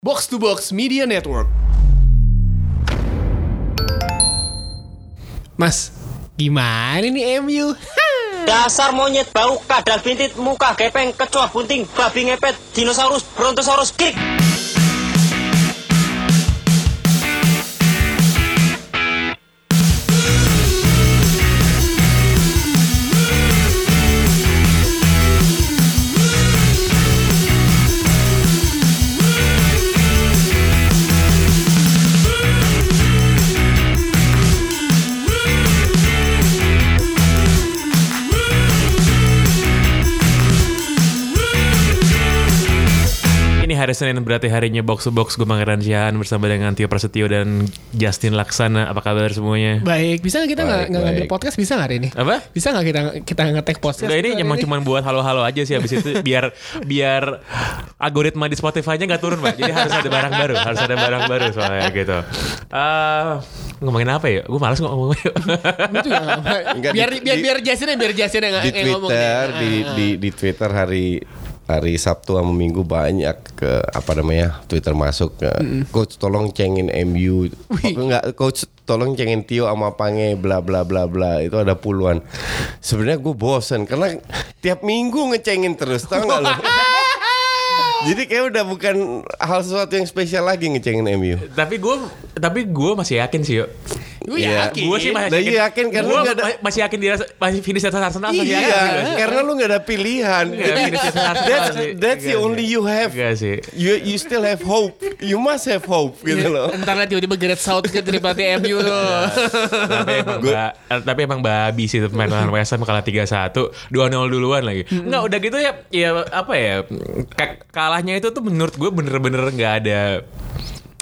Box to Box Media Network. Mas, gimana nih MU? Dasar monyet bau kadal bintit muka gepeng kecoa bunting babi ngepet dinosaurus brontosaurus krik Senin berarti harinya box to box gue Pangeran Siahan bersama dengan Tio Prasetyo dan Justin Laksana. Apa kabar semuanya? Baik, bisa nggak kita nggak ngambil baik. podcast bisa nggak hari ini? Apa? Bisa nggak kita kita ngetek podcast? Enggak ini emang cuma buat halo-halo aja sih habis itu biar biar algoritma di Spotify-nya nggak turun, Pak. Jadi harus ada barang baru, harus ada barang baru soalnya gitu. Eh ngomongin apa ya? Gue malas. Gue juga Enggak, biar biar di- biar ya biar Jason yang, di yang ngomong Twitter di, Ah. di di Twitter hari hari Sabtu sama Minggu banyak ke apa namanya Twitter masuk ke. Coach tolong cengin MU Oh, enggak coach tolong cengin Tio sama Pange bla bla bla bla. Itu ada puluhan. Sebenarnya gue bosen karena tiap minggu ngecengin terus tau gak lo jadi kayak udah bukan hal sesuatu yang spesial lagi ngecengin MU tapi gue tapi gue masih yakin sih, yuk. Gue Iya. yakin. Gue sih masih Nah, yakin. iya, yakin karena Gua nggak ada- ma- masih yakin dia masih finish atas Arsenal masih Iya, yakin gua. karena lu nggak ada pilihan. Finish atas Arsenal that's that's the only you have. Nggak sih. You you still have hope. You must have hope gitu loh. Entar lah tiba-tiba Gareth Southgate dari pelatih MU tuh. tapi emang ba- eh, tapi emang babi sih lawan West Ham kalah 3-1 2-0 duluan lagi Enggak udah gitu ya ya apa ya ka- kalahnya itu tuh menurut gue bener-bener nggak ada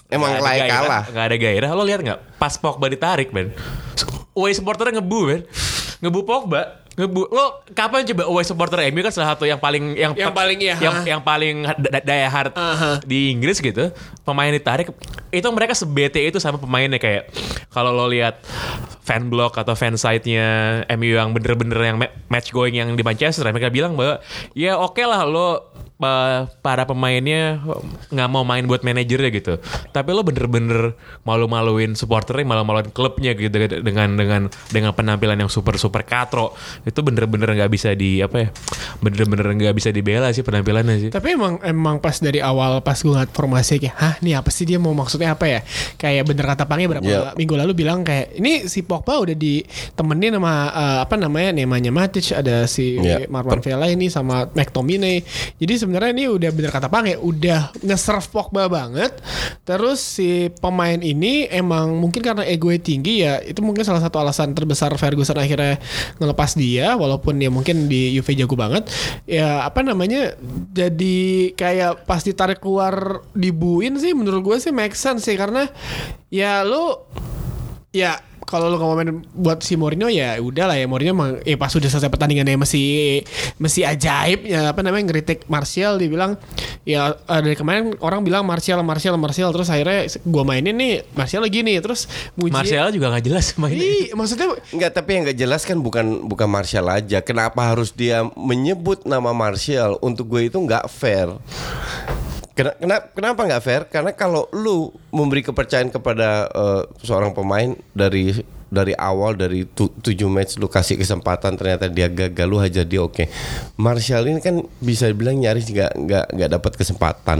Emang ada layak gairah, kalah. nggak ada gairah. Lo lihat nggak? Pas Pogba ditarik Ben. Away supporternya ngebu Ben. Ngebu Pogba ngebu. Lo kapan coba away supporter MU kan salah satu yang paling yang Yang paling iya, yang, yang paling da- daya hard Aha. di Inggris gitu pemain ditarik itu mereka sebete itu sama pemainnya kayak kalau lo lihat fan blog atau fan site-nya MU yang bener-bener yang ma- match going yang di Manchester mereka bilang bahwa ya oke lah lo uh, para pemainnya nggak mau main buat manajernya gitu tapi lo bener-bener malu-maluin supporternya malu-maluin klubnya gitu dengan dengan dengan penampilan yang super super katro itu bener-bener nggak bisa di apa ya bener-bener nggak bisa dibela sih penampilannya sih Tapi emang emang pas dari awal pas gue ngeliat formasi kayak, hah nih apa sih dia mau maksudnya apa ya? Kayak bener kata Pange berapa Iya. minggu lalu bilang kayak ini si Pogba udah ditemenin sama eh, apa namanya Nemanja Matic, ada si Iya. Marwan Fellaini sama McTominay. Jadi sebenarnya ini udah bener kata Pange udah nge-serve Pogba banget. Terus si pemain ini emang mungkin karena egonya tinggi ya itu mungkin salah satu alasan terbesar Ferguson akhirnya ngelepas dia walaupun ya mungkin di UV jago banget ya apa namanya jadi kayak pas ditarik keluar dibuin sih menurut gue sih make sense sih karena ya lu ya kalau lu ngomongin buat si Mourinho ya udah lah ya Mourinho emang eh pas udah selesai pertandingannya masih masih ajaib ya apa namanya ngeritik Martial dibilang ya eh, dari kemarin orang bilang Martial Martial Martial terus akhirnya gua mainin nih Martial lagi nih terus muji Martial juga nggak jelas mainnya Ih, maksudnya Enggak, tapi yang nggak jelas kan bukan bukan Martial aja. Kenapa harus dia menyebut nama Martial? Untuk gue itu nggak fair. Kena- Kenapa kenapa nggak fair? Karena kalau lu memberi kepercayaan kepada eh, seorang pemain dari dari awal dari tu- tujuh match lu kasih kesempatan ternyata dia gagal lu hajar dia oke. Martial ini kan bisa dibilang nyaris nggak nggak nggak dapat kesempatan.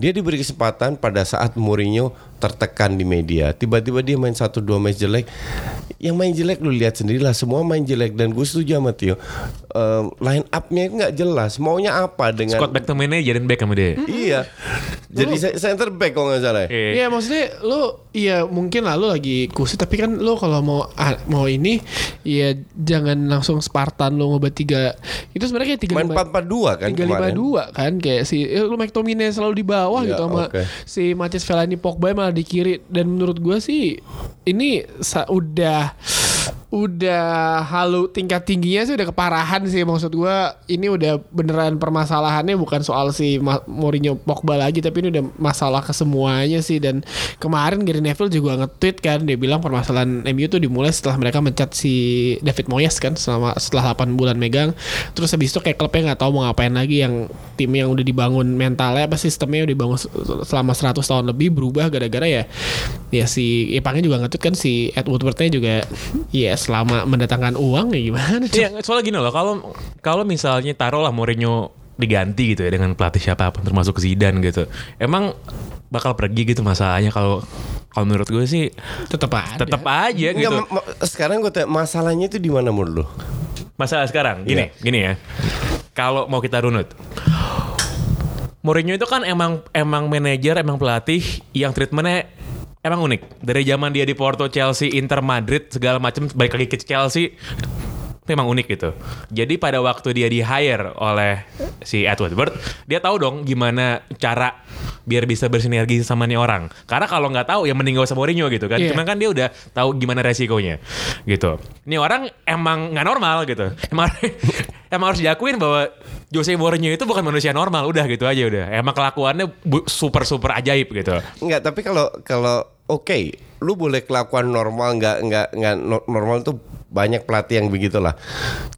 Dia diberi kesempatan pada saat Mourinho tertekan di media. Tiba-tiba dia main satu dua match jelek. Yang main jelek lu lihat sendirilah semua main jelek dan gue setuju sama Tio. Eh, line up-nya itu nggak jelas. Maunya apa dengan Scott McTominay jadiin back sama dia Iya. Jadi se- center back kalau nggak salah. ya? Iya. Iya maksudnya lu iya mungkin lah lu lagi kusut tapi kan lu kalau mau ah, mau ini ya jangan langsung Spartan lu ngobat tiga itu sebenarnya kayak tiga Main 4-4-2 kan tiga lima dua kan kayak si eh, lu McTominay selalu di bawah Iya, gitu sama oke. si Matis Fellaini Pogba malah di kiri dan menurut gua sih ini udah udah halu tingkat tingginya sih udah keparahan sih maksud gua ini udah beneran permasalahannya bukan soal si Mourinho Pogba lagi tapi ini udah masalah ke semuanya sih. Dan kemarin Gary Neville juga nge-tweet kan dia bilang permasalahan MU tuh dimulai setelah mereka mencat si David Moyes kan selama setelah 8 bulan megang. Terus habis itu kayak klubnya nggak tahu mau ngapain lagi yang tim yang udah dibangun mentalnya apa sistemnya udah dibangun se- selama 100 tahun lebih berubah gara-gara ya ya si Ipangnya juga nge-tweet kan si Ed Woodward-nya juga ya selama mendatangkan uang ya gimana Iya, soalnya gini loh, kalau kalau misalnya taruhlah Mourinho diganti gitu ya dengan pelatih siapa pun termasuk Zidane gitu. Emang bakal pergi gitu masalahnya kalau kalau menurut gue sih tetap aja tetap aja gitu. ma- ma- sekarang gue tanya masalahnya itu di mana menurut lu? Masalah sekarang gini, Iya. gini ya. Kalau mau kita runut. Mourinho itu kan emang emang manajer, emang pelatih yang treatmentnya emang unik. Dari zaman dia di Porto, Chelsea, Inter, Madrid segala macam balik lagi ke Chelsea itu emang unik gitu. Jadi pada waktu dia di hire oleh si Ed Woodward, dia tahu dong gimana cara biar bisa bersinergi sama nih orang. Karena kalau nggak tahu ya mending gak usah Mourinho gitu kan. Iya. Cuman kan dia udah tahu gimana resikonya gitu. Ini orang emang nggak normal gitu. Emang emang harus diakuin bahwa Jose Mourinho itu bukan manusia normal. Udah gitu aja udah. Emang kelakuannya super super ajaib gitu. Enggak, tapi kalau kalau oke, lu boleh kelakuan normal nggak nggak nggak no- normal tuh banyak pelatih yang begitulah.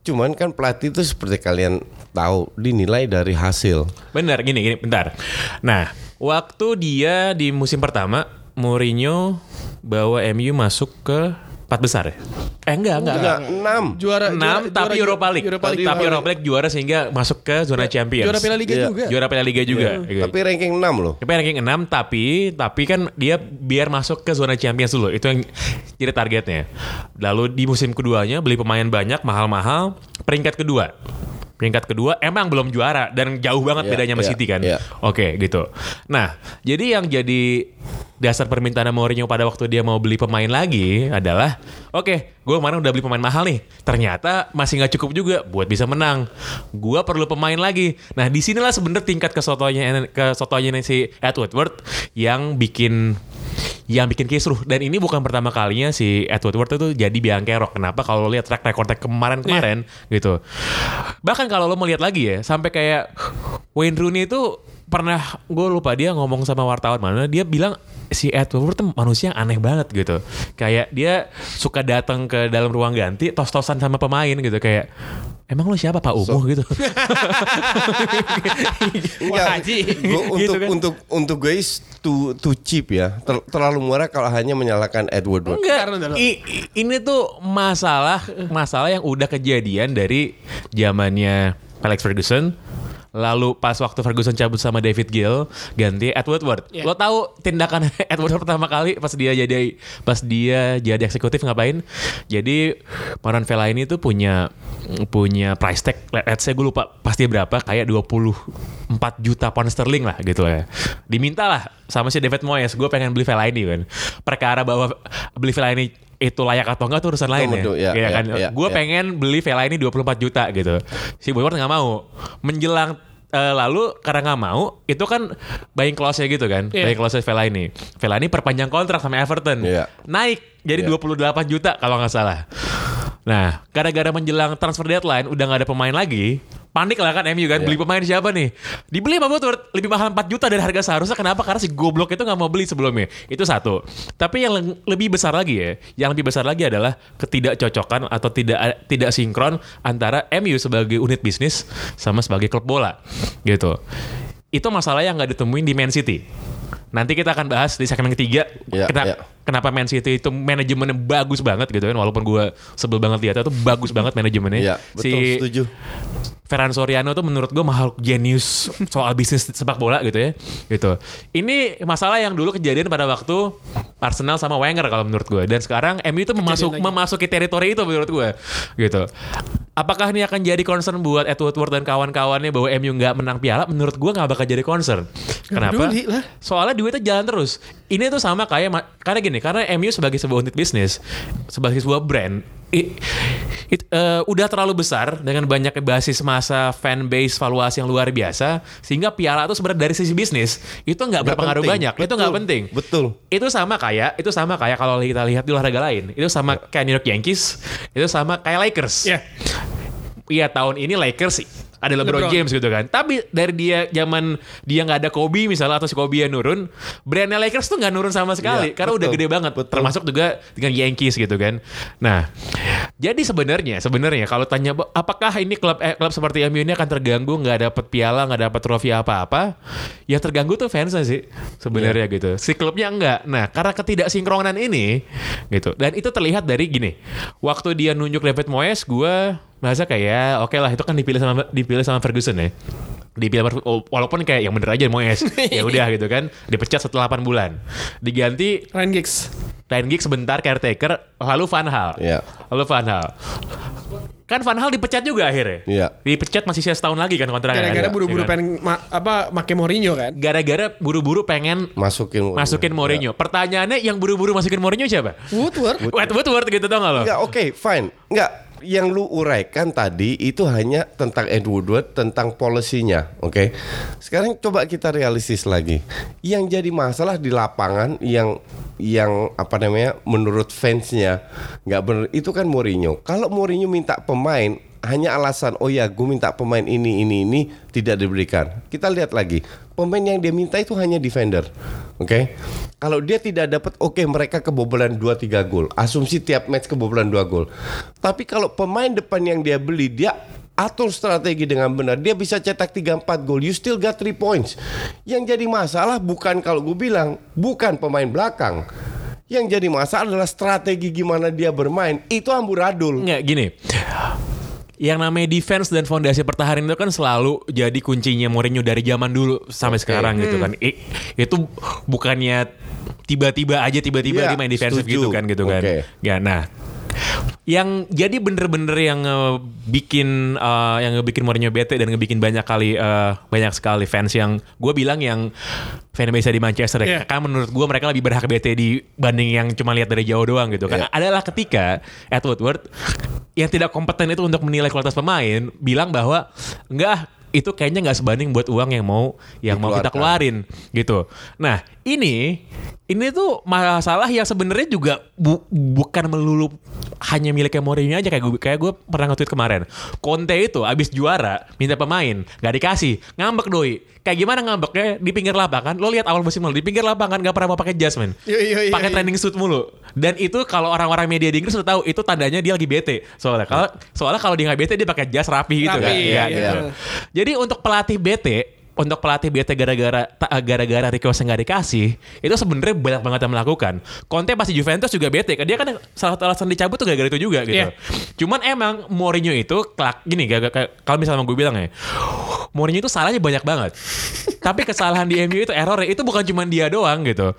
Cuman kan pelatih itu seperti kalian tahu dinilai dari hasil. Bener gini gini bentar. Nah waktu dia di musim pertama Mourinho bawa MU masuk ke empat besar ya? Eh enggak enggak. Enggak, enam. juara 6 juara- tapi juara- Europa League. Europa League tapi Europa League juara sehingga masuk ke zona Champions. juara Piala Liga Iya. juga Juara Piala Liga juga. gitu. Tapi ranking 6 loh. Tapi ranking 6 tapi tapi kan dia biar masuk ke zona Champions dulu. Itu yang jadi targetnya. Lalu di musim keduanya beli pemain banyak mahal-mahal, peringkat kedua. Peringkat kedua emang belum juara dan jauh banget Iya, bedanya sama iya, City kan. iya. Oke, gitu. Nah, jadi yang jadi dasar permintaan Mourinho pada waktu dia mau beli pemain lagi adalah oke, gue kemarin udah beli pemain mahal nih. Ternyata masih nggak cukup juga buat bisa menang. Gue perlu pemain lagi. Nah, di sinilah sebenarnya tingkat kesotonya kesotonya si Ed Woodward yang bikin yang bikin kisruh dan ini bukan pertama kalinya si Ed Woodward itu jadi biang kerok. Kenapa kalau lo lihat track recordnya kemarin-kemarin gitu. Bahkan kalau lo mau lihat lagi ya sampai kayak Wayne Rooney itu pernah gue lupa dia ngomong sama wartawan mana dia bilang si Ed Woodward tuh manusia yang aneh banget gitu kayak dia suka datang ke dalam ruang ganti tos-tosan sama pemain gitu kayak emang lo siapa Pak Umuh gitu Enggak, Haji. gua untuk Gitu kan. untuk untuk guys too too cheap ya. Ter- terlalu murah kalau hanya menyalahkan Edward. Woodward. Enggak, Karena dalam- i- i- ini tuh masalah masalah yang udah kejadian dari zamannya Alex Ferguson. Lalu pas waktu Ferguson cabut sama David Gill ganti Ed Woodward. Iya. Lo tahu tindakan Ed Woodward pertama kali pas dia jadi pas dia jadi eksekutif ngapain? Jadi Maran Vela ini tuh punya punya price tag let's say gue lupa pasti berapa kayak 24 juta pound sterling lah gitu ya. Diminta lah sama si David Moyes gue pengen beli Vela ini kan. Perkara bahwa beli Vela ini itu layak atau enggak tuh urusan lain ya. Ya, Iya ya, kan? ya, gue ya. pengen beli Vela ini 24 juta gitu. Si Woodward nggak mau. Menjelang eh, lalu karena nggak mau itu kan buying clause-nya gitu kan. Iya. Buying clause Vela ini. Vela ini perpanjang kontrak sama Everton. Iya. Naik jadi Iya. 28 juta kalau nggak salah. Nah, gara-gara menjelang transfer deadline udah nggak ada pemain lagi, panik lah kan MU kan Iya. beli pemain siapa nih? Dibeli sama Woodward lebih mahal 4 juta dari harga seharusnya. Kenapa? Karena si goblok itu nggak mau beli sebelumnya. Itu satu. Tapi yang le- lebih besar lagi ya, yang lebih besar lagi adalah ketidakcocokan atau tidak tidak sinkron antara MU sebagai unit bisnis sama sebagai klub bola, gitu. Itu masalah yang nggak ditemuin di Man City. Nanti kita akan bahas di segmen ketiga. Iya, Kena- iya. Kenapa Man City itu manajemennya bagus banget gitu kan walaupun gue sebel banget lihatnya tuh bagus banget manajemennya. Iya, betul si setuju. Ferran Soriano tuh menurut gue mahal jenius soal bisnis sepak bola gitu ya. Gitu. Ini masalah yang dulu kejadian pada waktu Arsenal sama Wenger kalau menurut gue dan sekarang MU itu memasuk lagi. memasuki teritori itu menurut gue. Gitu. Apakah ini akan jadi concern buat Ed Woodward dan kawan-kawannya bahwa MU nggak menang piala? Menurut gua nggak bakal jadi concern. Kenapa? Soalnya duitnya jalan terus. Ini tuh sama kayak karena gini, karena MU sebagai sebuah unit bisnis, sebagai sebuah brand, i- it- eh, udah terlalu besar dengan banyaknya basis masa fan base valuasi yang luar biasa, sehingga piala itu sebenarnya dari sisi bisnis itu nggak berpengaruh penting. banyak. Itu nggak Betul. penting. Betul. Itu sama kayak itu sama kayak kalau kita lihat di olahraga lain. Itu sama kayak New York Yankees, itu sama kayak Lakers. Iya. Iya tahun ini Lakers sih ada LeBron, LeBron. James gitu kan. Tapi dari dia zaman dia nggak ada Kobe misalnya atau si Kobe yang nurun, brandnya Lakers tuh nggak nurun sama sekali Iya, karena udah betul, gede banget. betul. Termasuk juga dengan Yankees gitu kan. Nah, jadi sebenarnya sebenarnya kalau tanya apakah ini klub eh, klub seperti MU ini akan terganggu nggak dapat piala nggak dapat trofi apa-apa? Yang terganggu tuh fansnya sih sebenarnya Iya. gitu. Si klubnya enggak. Nah, karena ketidaksinkronan ini gitu. Dan itu terlihat dari gini. Waktu dia nunjuk David Moyes, gue merasa kayak oke lah itu kan dipilih sama dipilih sama Ferguson ya. Dipilih sama- walaupun kayak yang bener aja Moyes. ya udah gitu kan. Dipecat setelah 8 bulan. Diganti Ryan Giggs. Ryan Giggs sebentar caretaker, lalu Van Hal. Iya. Lalu Van Hal. Kan Van Hal dipecat juga akhirnya. Iya. Dipecat masih sisa setahun lagi kan kontraknya. Gara-gara Ya buru-buru kan? pengen ma- apa make Mourinho kan. Gara-gara buru-buru pengen Masukin Mourinho. masukin Mourinho. Pertanyaannya yang buru-buru masukin Mourinho siapa? Woodward. Wait, Woodward gitu tau gak lo? Enggak, oke, fine. Enggak, yang lu uraikan tadi itu hanya tentang Ed Woodward, tentang polisinya, oke? Sekarang coba kita realistis lagi. Yang jadi masalah di lapangan yang yang apa namanya menurut fansnya nggak benar itu kan Mourinho. Kalau Mourinho minta pemain hanya alasan oh ya gue minta pemain ini ini ini tidak diberikan. Kita lihat lagi pemain yang dia minta itu hanya defender, oke? Kalau dia tidak dapat oke mereka kebobolan 2-3 gol. Asumsi tiap match kebobolan 2 gol. Tapi kalau pemain depan yang dia beli dia atur strategi dengan benar, dia bisa cetak 3-4 gol. You still got 3 points. Yang jadi masalah bukan kalau gue bilang bukan pemain belakang. Yang jadi masalah adalah strategi gimana dia bermain. Itu amburadul. Nggak gini. Yang namanya defense dan fondasi pertahanan itu kan selalu jadi kuncinya Mourinho dari zaman dulu sampai sekarang gitu kan. I- itu bukannya tiba-tiba aja tiba-tiba Iya, dia main defensif setuju. gitu kan gitu kan. Oke. Ya nah yang jadi bener-bener yang eh, bikin eh, yang ngebikin Mourinho bete dan ngebikin banyak kali eh, banyak sekali fans yang gue bilang yang fanbase di Manchester ya. Iya. kan menurut gue mereka lebih berhak bete dibanding yang cuma lihat dari jauh doang gitu kan Iya. adalah ketika Ed Woodward yang tidak kompeten itu untuk menilai kualitas pemain bilang bahwa enggak itu kayaknya nggak sebanding buat uang yang mau yang mau kita keluarin gitu. Nah ini ini tuh masalah yang sebenarnya juga bu- bukan melulu hanya miliknya Mourinho aja kayak gue kayak gue pernah nge-tweet kemarin. Conte itu abis juara minta pemain nggak dikasih ngambek doi. Kayak gimana ngambeknya di pinggir lapangan? Lo lihat awal musim lalu di pinggir lapangan nggak pernah mau pakai jas men. Iya, iya, iya, Pakai iya. training suit mulu. Dan itu kalau orang-orang media di Inggris udah tahu itu tandanya dia lagi bete. Soalnya kalau soalnya kalau dia nggak bete dia pakai jas rapi gitu Rapi, kan. iya, gitu. iya. Jadi untuk pelatih BT untuk pelatih BT gara-gara gara-gara request yang gak dikasih itu sebenarnya banyak banget yang melakukan. Conte pasti Juventus juga BT kan dia kan salah satu alasan dicabut tuh gara-gara itu juga gitu. Iya. Cuman emang Mourinho itu kelak gini kalau misalnya gue bilang ya Mourinho itu salahnya banyak banget. Tapi kesalahan di MU itu error itu bukan cuma dia doang gitu.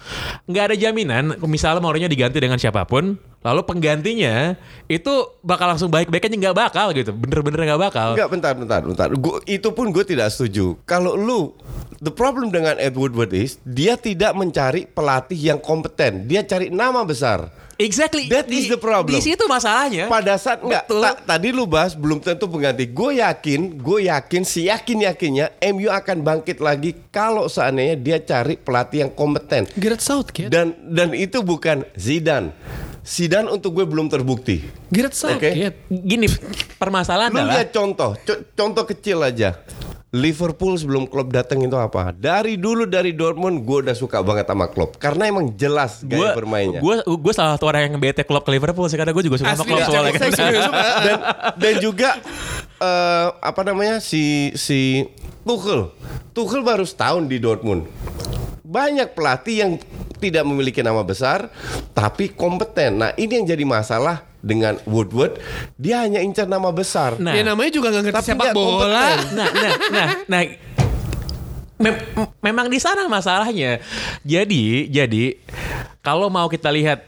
Nggak ada jaminan misalnya Mourinho diganti dengan siapa pun lalu penggantinya itu bakal langsung baik-baik aja nggak bakal gitu. Bener-bener nggak bakal. Enggak, bentar, bentar, bentar. Gua, itu pun gue tidak setuju. Kalau lu, the problem dengan Ed Woodward is dia tidak mencari pelatih yang kompeten. Dia cari nama besar. Exactly. That is the problem. Di situ masalahnya. Pada saat enggak, Betul. ta- tadi lu bahas belum tentu pengganti. Gue yakin, gue yakin, si yakin yakinnya MU akan bangkit lagi kalau seandainya dia cari pelatih yang kompeten. Gareth Southgate. Dan dan itu bukan Zidane. Zidane untuk gue belum terbukti. Gareth Southgate. Gini, permasalahan Lu adalah lihat contoh, co- contoh kecil aja. Liverpool sebelum Klopp datang itu apa? Dari dulu dari Dortmund gue udah suka banget sama Klopp karena emang jelas gue gaya bermainnya. gue gue salah satu orang yang bete klub ke Liverpool sih karena gue juga suka sama Asli, klub ya. soalnya kan. dan dan juga eh, apa namanya si si Tuchel. Tuchel baru setahun di Dortmund. Banyak pelatih yang tidak memiliki nama besar tapi kompeten. Nah, ini yang jadi masalah dengan Woodward. Dia hanya incar nama besar. Nah. Ya namanya juga gak ngerti Tapi sepak bola. kompeten. nah, nah, nah, nah. Mem- memang di sana masalahnya. Jadi, jadi kalau mau kita lihat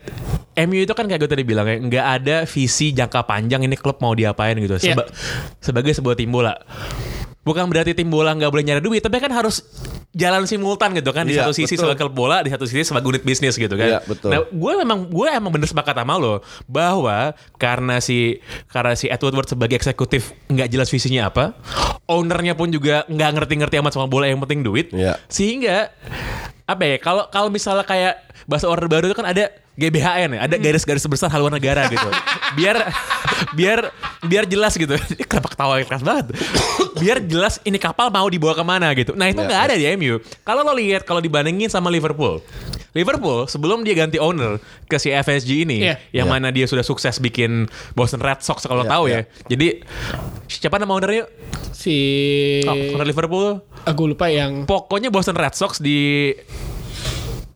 MU itu kan kayak gue tadi bilang ya, nggak ada visi jangka panjang ini klub mau diapain gitu. Iya. Seba- sebagai sebuah tim bola. Bukan berarti tim bola nggak boleh nyari duit, tapi kan harus jalan simultan gitu kan di Iya, satu sisi betul. sebagai klub bola, di satu sisi sebagai unit bisnis gitu kan. Iya, betul. Nah, gue memang gue emang bener sepakat sama lo bahwa karena si karena si Edward Ward sebagai eksekutif nggak jelas visinya apa, ownernya pun juga nggak ngerti-ngerti amat sama bola yang penting duit, Iya. sehingga apa ya kalau kalau misalnya kayak bahasa order baru itu kan ada GBHN ya, ada garis-garis besar haluan negara gitu. biar biar biar jelas gitu. Ini Kenapa ketawa keras banget? biar jelas ini kapal mau dibawa ke mana gitu. Nah itu Ya, nggak ada di MU. Kalau lo lihat kalau dibandingin sama Liverpool, Liverpool sebelum dia ganti owner ke si FSG ini, Iya. yang Ya. mana dia sudah sukses bikin Boston Red Sox kalau Ya, tahu ya. ya. Jadi siapa nama ownernya? Si Oh, owner Liverpool. aku lupa yang Pokoknya Boston Red Sox di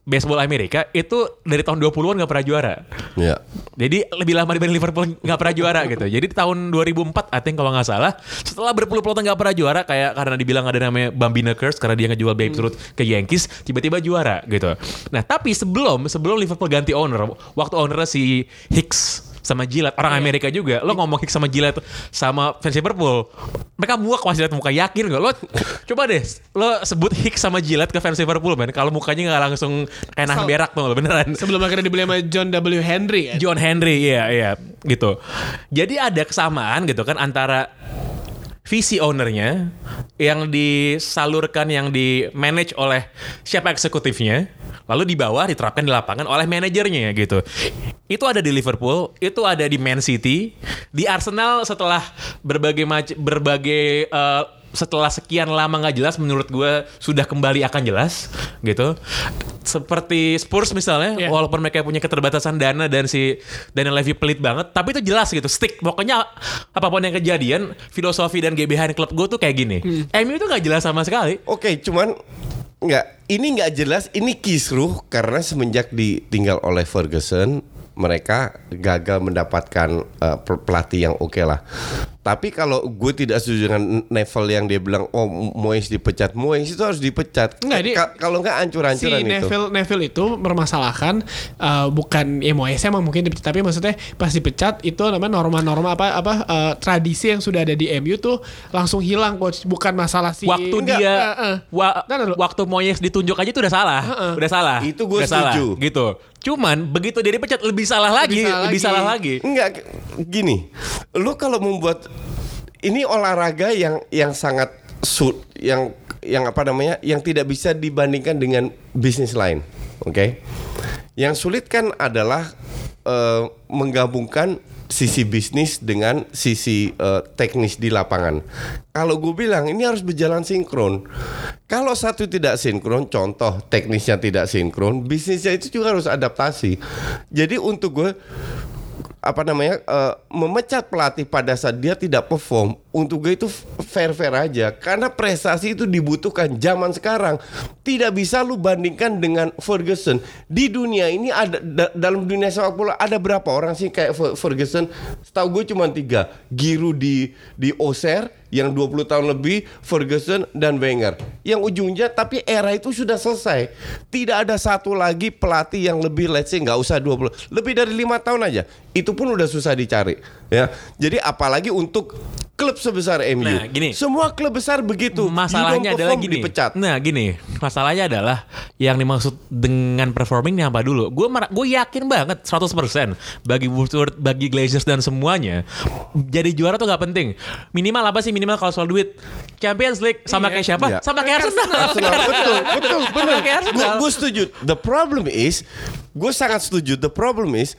baseball Amerika itu dari tahun 20-an nggak pernah juara. Ya. Jadi lebih lama dibanding Liverpool nggak pernah juara gitu. Jadi di tahun 2004 I think kalau nggak salah setelah berpuluh-puluh tahun nggak pernah juara kayak karena dibilang ada namanya Bambina Curse karena dia ngejual Babe Ruth ke Yankees tiba-tiba juara gitu. Nah tapi sebelum sebelum Liverpool ganti owner waktu ownernya si Hicks sama Gillette orang Amerika juga. Lo ngomong Hicks sama Gillette sama fans Liverpool mereka muak masih muka. Yakin gak lo coba deh lo sebut Hicks sama Gillette ke fans Liverpool men. Kalau mukanya nggak langsung kayak nahan berak tuh lo beneran. Sebelum akhirnya dibeli sama John W. Henry kan. John Henry iya iya gitu. Jadi ada kesamaan gitu kan antara visi ownernya yang disalurkan yang di manage oleh siapa eksekutifnya lalu di bawah diterapkan di lapangan oleh manajernya gitu. Itu ada di Liverpool, itu ada di Man City, di Arsenal setelah berbagai berbagai eh, setelah sekian lama nggak jelas menurut gue sudah kembali akan jelas gitu. Seperti Spurs misalnya Iya. walaupun mereka punya keterbatasan dana dan si Daniel Levy pelit banget tapi itu jelas gitu stick. Pokoknya apa pun yang kejadian filosofi dan GBH klub gue tuh kayak gini. MU itu nggak jelas sama sekali. Oke, cuman nggak ini nggak jelas ini kisruh karena semenjak ditinggal oleh Ferguson mereka gagal mendapatkan uh, pel- pelatih yang oke lah. Tapi kalau gue tidak setuju dengan Neville yang dia bilang oh Moyes dipecat, Moyes itu harus dipecat. Nggak, dia- Ka- kalau nggak si hancur-hancuran itu. Neville Neville itu mempermasalahkan uh, bukan ya Moyes emang mungkin dipecat tapi maksudnya pas dipecat itu namanya norma-norma apa apa uh, tradisi yang sudah ada di MU tuh langsung hilang coach bukan masalah si waktu Enggak, dia eh, eh. wa- waktu Moyes ditunjuk aja itu udah salah udah salah Itu gue Udah salah, setuju. gitu cuman begitu dia dipecat lebih salah lagi salah lebih lagi. salah lagi Enggak gini. Lu kalau membuat ini olahraga yang yang sangat su yang yang apa namanya? yang tidak bisa dibandingkan dengan bisnis lain. Oke. Yang sulit kan adalah eh, menggabungkan sisi bisnis dengan sisi eh, teknis di lapangan. Kalau gue bilang ini harus berjalan sinkron. Kalau satu tidak sinkron, contoh teknisnya tidak sinkron, bisnisnya itu juga harus adaptasi. Jadi untuk gue apa namanya eh, memecat pelatih pada saat dia tidak perform untuk gue itu fair fair aja. Karena prestasi itu dibutuhkan zaman sekarang. Tidak bisa lu bandingkan dengan Ferguson. Di dunia ini ada da- dalam dunia sepak bola ada berapa orang sih kayak Fer- Ferguson? Setahu gue cuma tiga. Giroud di di Auxerre yang 20 tahun lebih Ferguson dan Wenger yang ujungnya tapi era itu sudah selesai tidak ada satu lagi pelatih yang lebih let's say nggak usah 20 lebih dari lima tahun aja itu pun udah susah dicari ya jadi apalagi untuk klub sebesar MU Nah, gini. semua klub besar begitu Masalahnya adalah gini. dipecat Nah, gini. Masalahnya adalah yang dimaksud dengan performing ini apa dulu? Gue gue yakin banget 100% bagi Woodward, bagi Glazers dan semuanya jadi juara tuh nggak penting. Minimal apa sih minimal kalau soal duit? Champions League sama Iya. kayak siapa? Iya. Sama kayak Arsenal. Arsenal betul betul benar gue setuju the problem is gue sangat setuju the problem is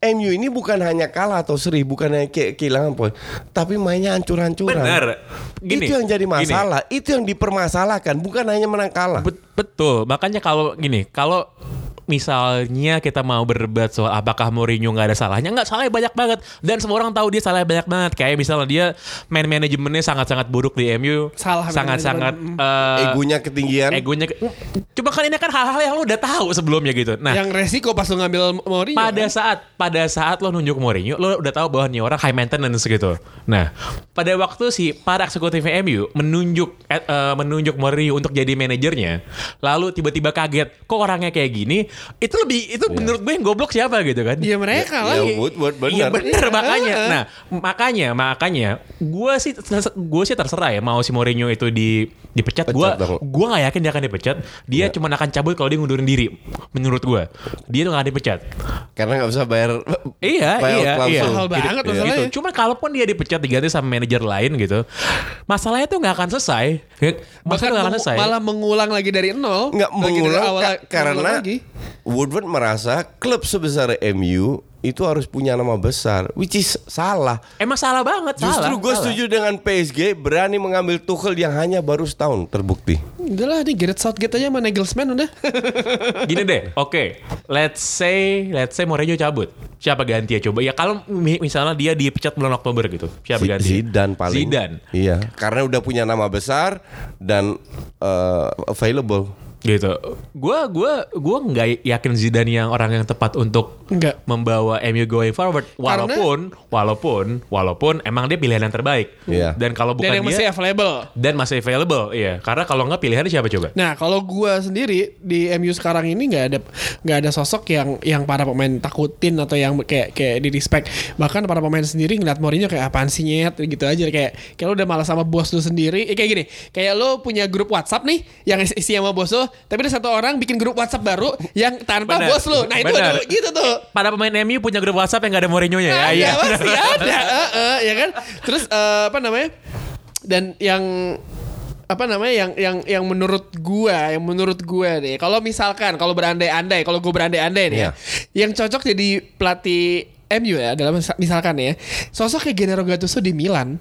MU ini bukan hanya kalah atau seri bukan hanya ke- kehilangan poin tapi mainnya hancur-hancuran Bener. Gini, itu yang jadi gini. masalah itu yang dipermasalahkan bukan hanya menang kalah Bet- betul. Makanya kalau gini, kalau misalnya kita mau berdebat soal apakah Mourinho nggak ada salahnya, nggak salahnya banyak banget. Dan semua orang tahu dia salahnya banyak banget. Kayak misalnya dia main manajemennya sangat-sangat buruk di MU, Salah sangat-sangat eh, egonya ketinggian egonya. Cuma kan ini kan hal-hal yang lu udah tahu sebelumnya gitu. Nah, yang resiko pas lu ngambil Mourinho pada kan? saat pada saat lo nunjuk Mourinho, lo udah tahu bahwa nih orang high maintenance gitu. Nah, pada waktu si para eksekutifnya MU menunjuk eh, eh, menunjuk Mourinho untuk jadi manajernya, lalu tiba-tiba kaget, kok orangnya kayak gini? Itu lebih itu menurut gue yang goblok siapa gitu kan? Iya mereka lah. Ya, Woodward benar. Iya bener Iya. makanya. Nah makanya makanya gue sih gue sih terserah ya mau si Mourinho itu di dipecat. Gue dong. gue nggak yakin dia akan dipecat. Dia Iya. cuma akan cabut kalau dia ngundurin diri. Menurut gue dia tuh nggak akan dipecat. Karena nggak bisa bayar. Iya bayar iya klausul. iya. Mahal banget Gitu. masalahnya. Gitu. Cuma kalaupun dia dipecat diganti sama manajer lain gitu, masalahnya tuh nggak akan selesai. Maksudnya nggak akan selesai. malah mengulang lagi dari nol. nggak mengulang awal- ka- karena mengulang lagi. Woodward merasa klub sebesar MU itu harus punya nama besar, which is salah. Emang salah banget. Justru gue setuju dengan PSG berani mengambil Tuchel yang hanya baru setahun terbukti. Udah lah nih Gareth Southgate aja sama Nagelsmann udah. Gini deh, oke. Let's say, let's say Mourinho cabut. Siapa ganti ya coba? Ya kalau mi- misalnya dia dipecat bulan Oktober gitu, siapa Z- ganti? Zidane paling. Zidane. Iya, karena udah punya nama besar dan uh, available. Gitu. Gua gua gua nggak yakin Zidane yang orang yang tepat untuk Enggak. membawa MU going forward. Walaupun walaupun walaupun emang dia pilihan yang terbaik. Iya. Dan kalau bukan Dan yang masih dia available. dan masih available, iya. Karena kalau nggak pilihannya siapa coba? Nah, kalau gua sendiri di MU sekarang ini nggak ada nggak ada sosok yang yang para pemain takutin atau yang kayak kayak di respect. Bahkan para pemain sendiri ngeliat Mourinho kayak apaan sih nyet gitu aja kayak kayak lu udah malas sama bos lu sendiri. Eh, kayak gini, kayak lu punya grup WhatsApp nih yang isi isi sama bos lu, tapi ada satu orang bikin grup WhatsApp baru yang tanpa Benar. bos lu. Nah, itu Benar. tuh, gitu tuh. Pada pemain MU punya grup WhatsApp yang gak ada Mourinho-nya ya. Ada, Iya. pasti ada, eh, eh, ya kan? Terus eh, apa namanya? Dan yang apa namanya yang yang yang menurut gua yang menurut gua deh kalau misalkan kalau berandai-andai kalau gua berandai-andai nih Iya. ya yang cocok jadi pelatih MU ya dalam misalkan ya sosok kayak Gennaro Gattuso di Milan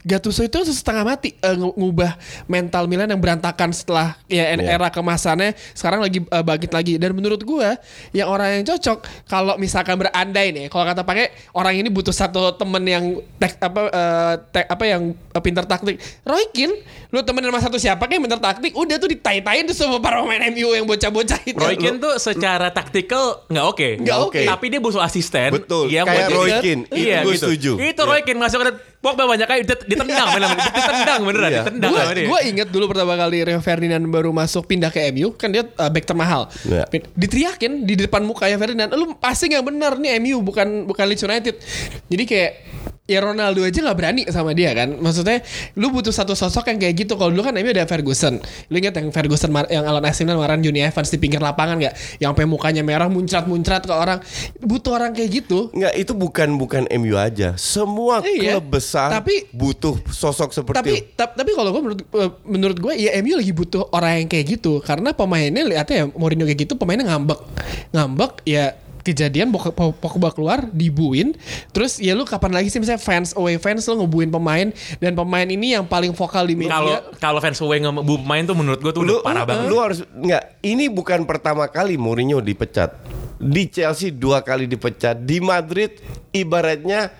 Gattuso itu setengah mati ngu- ngubah mental Milan yang berantakan setelah ya Iya. era kemasannya sekarang lagi eh, bangkit lagi dan menurut gua yang orang yang cocok kalau misalkan berandai nih kalau kata pakai orang ini butuh satu temen yang tek, apa eh, tek- apa yang eh, pinter taktik Roy Keane lu temen sama satu siapa kayak pinter taktik udah tuh ditai-tain tuh sama para pemain MU yang bocah-bocah itu Roy Keane tuh secara taktikal nggak oke. Nggak oke. Tapi dia butuh asisten. Betul, yang kayak Roy Keane. Itu Iya gue gitu. setuju. Itu Roy Keane masuk ke Pogba banyak kali dit- ditendang bener ditendang beneran Iya. ditendang Gue sama dia. gue inget dulu pertama kali Rio Ferdinand baru masuk pindah ke MU kan dia uh, back termahal. Iya. Pin- Diteriakin di depan muka ya Ferdinand, lu pasti nggak bener nih MU bukan bukan Leeds United. Jadi kayak ya Ronaldo aja nggak berani sama dia kan. Maksudnya lu butuh satu sosok yang kayak gitu. Kalau dulu kan MU ada Ferguson. Lu inget yang Ferguson yang Alan Milan marah Johnny Evans di pinggir lapangan nggak? Yang sampai mukanya merah muncrat-muncrat ke orang. Butuh orang kayak gitu. Enggak, itu bukan bukan MU aja. Semua Iya, klub besar tapi- butuh sosok seperti tapi ta- tapi kalau gue menurut eh, menurut gue ya MU lagi butuh orang yang kayak gitu karena pemainnya lihatnya ya Mourinho kayak gitu pemainnya ngambek ngambek ya kejadian Pog- Pog- Pogba keluar dibuin terus ya lu kapan lagi sih misalnya fans away fans lu ngebuin pemain dan pemain ini yang paling vokal di media Kalau kalau fans away ngebu pemain tuh menurut gue tuh udah parah banget. Lu harus enggak, ini bukan pertama kali Mourinho dipecat. Di Chelsea dua kali dipecat, di Madrid ibaratnya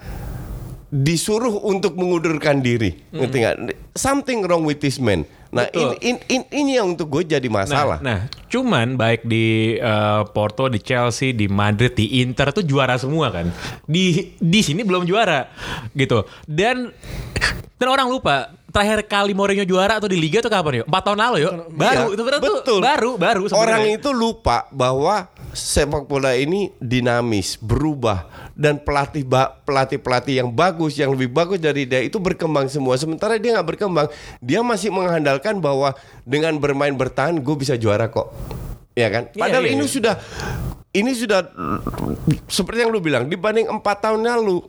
disuruh untuk mengundurkan diri. Ngerti nggak? Something wrong with this man. Nah, Betul. ini, ini, ini yang untuk gue jadi masalah. Nah, nah, cuman baik di eh, Porto, di Chelsea, di Madrid, di Inter tuh juara semua kan. Di di sini belum juara gitu. Dan dan orang lupa terakhir kali Mourinho juara atau di Liga tuh kapan yuk? Empat tahun lalu yuk. Baru Iya, itu betul, tuh betul. baru baru sebenarnya. Orang itu lupa bahwa sepak bola ini dinamis, berubah dan pelatih pelatih pelatih yang bagus, yang lebih bagus dari dia itu berkembang semua. Sementara dia nggak berkembang, dia masih mengandalkan bahwa dengan bermain bertahan gue bisa juara kok. Ya kan? Iya, Padahal iya, ini iya. sudah ini sudah seperti yang lu bilang dibanding empat tahun lalu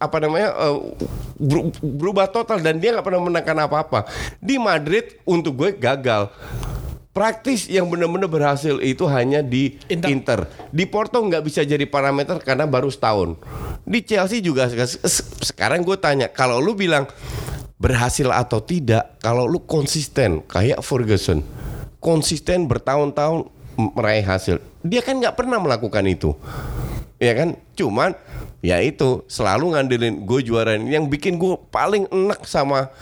apa namanya beru- berubah total dan dia nggak pernah menangkan apa-apa. Di Madrid untuk gue gagal. Praktis yang benar-benar berhasil itu hanya di Inter. Inter, di Porto nggak bisa jadi parameter karena baru setahun. Di Chelsea juga se- se- sekarang gue tanya kalau lu bilang berhasil atau tidak kalau lu konsisten kayak Ferguson konsisten bertahun-tahun meraih hasil. Dia kan nggak pernah melakukan itu. Ya kan? Cuman ya itu selalu ngandelin gue juara ini yang bikin gue paling enak sama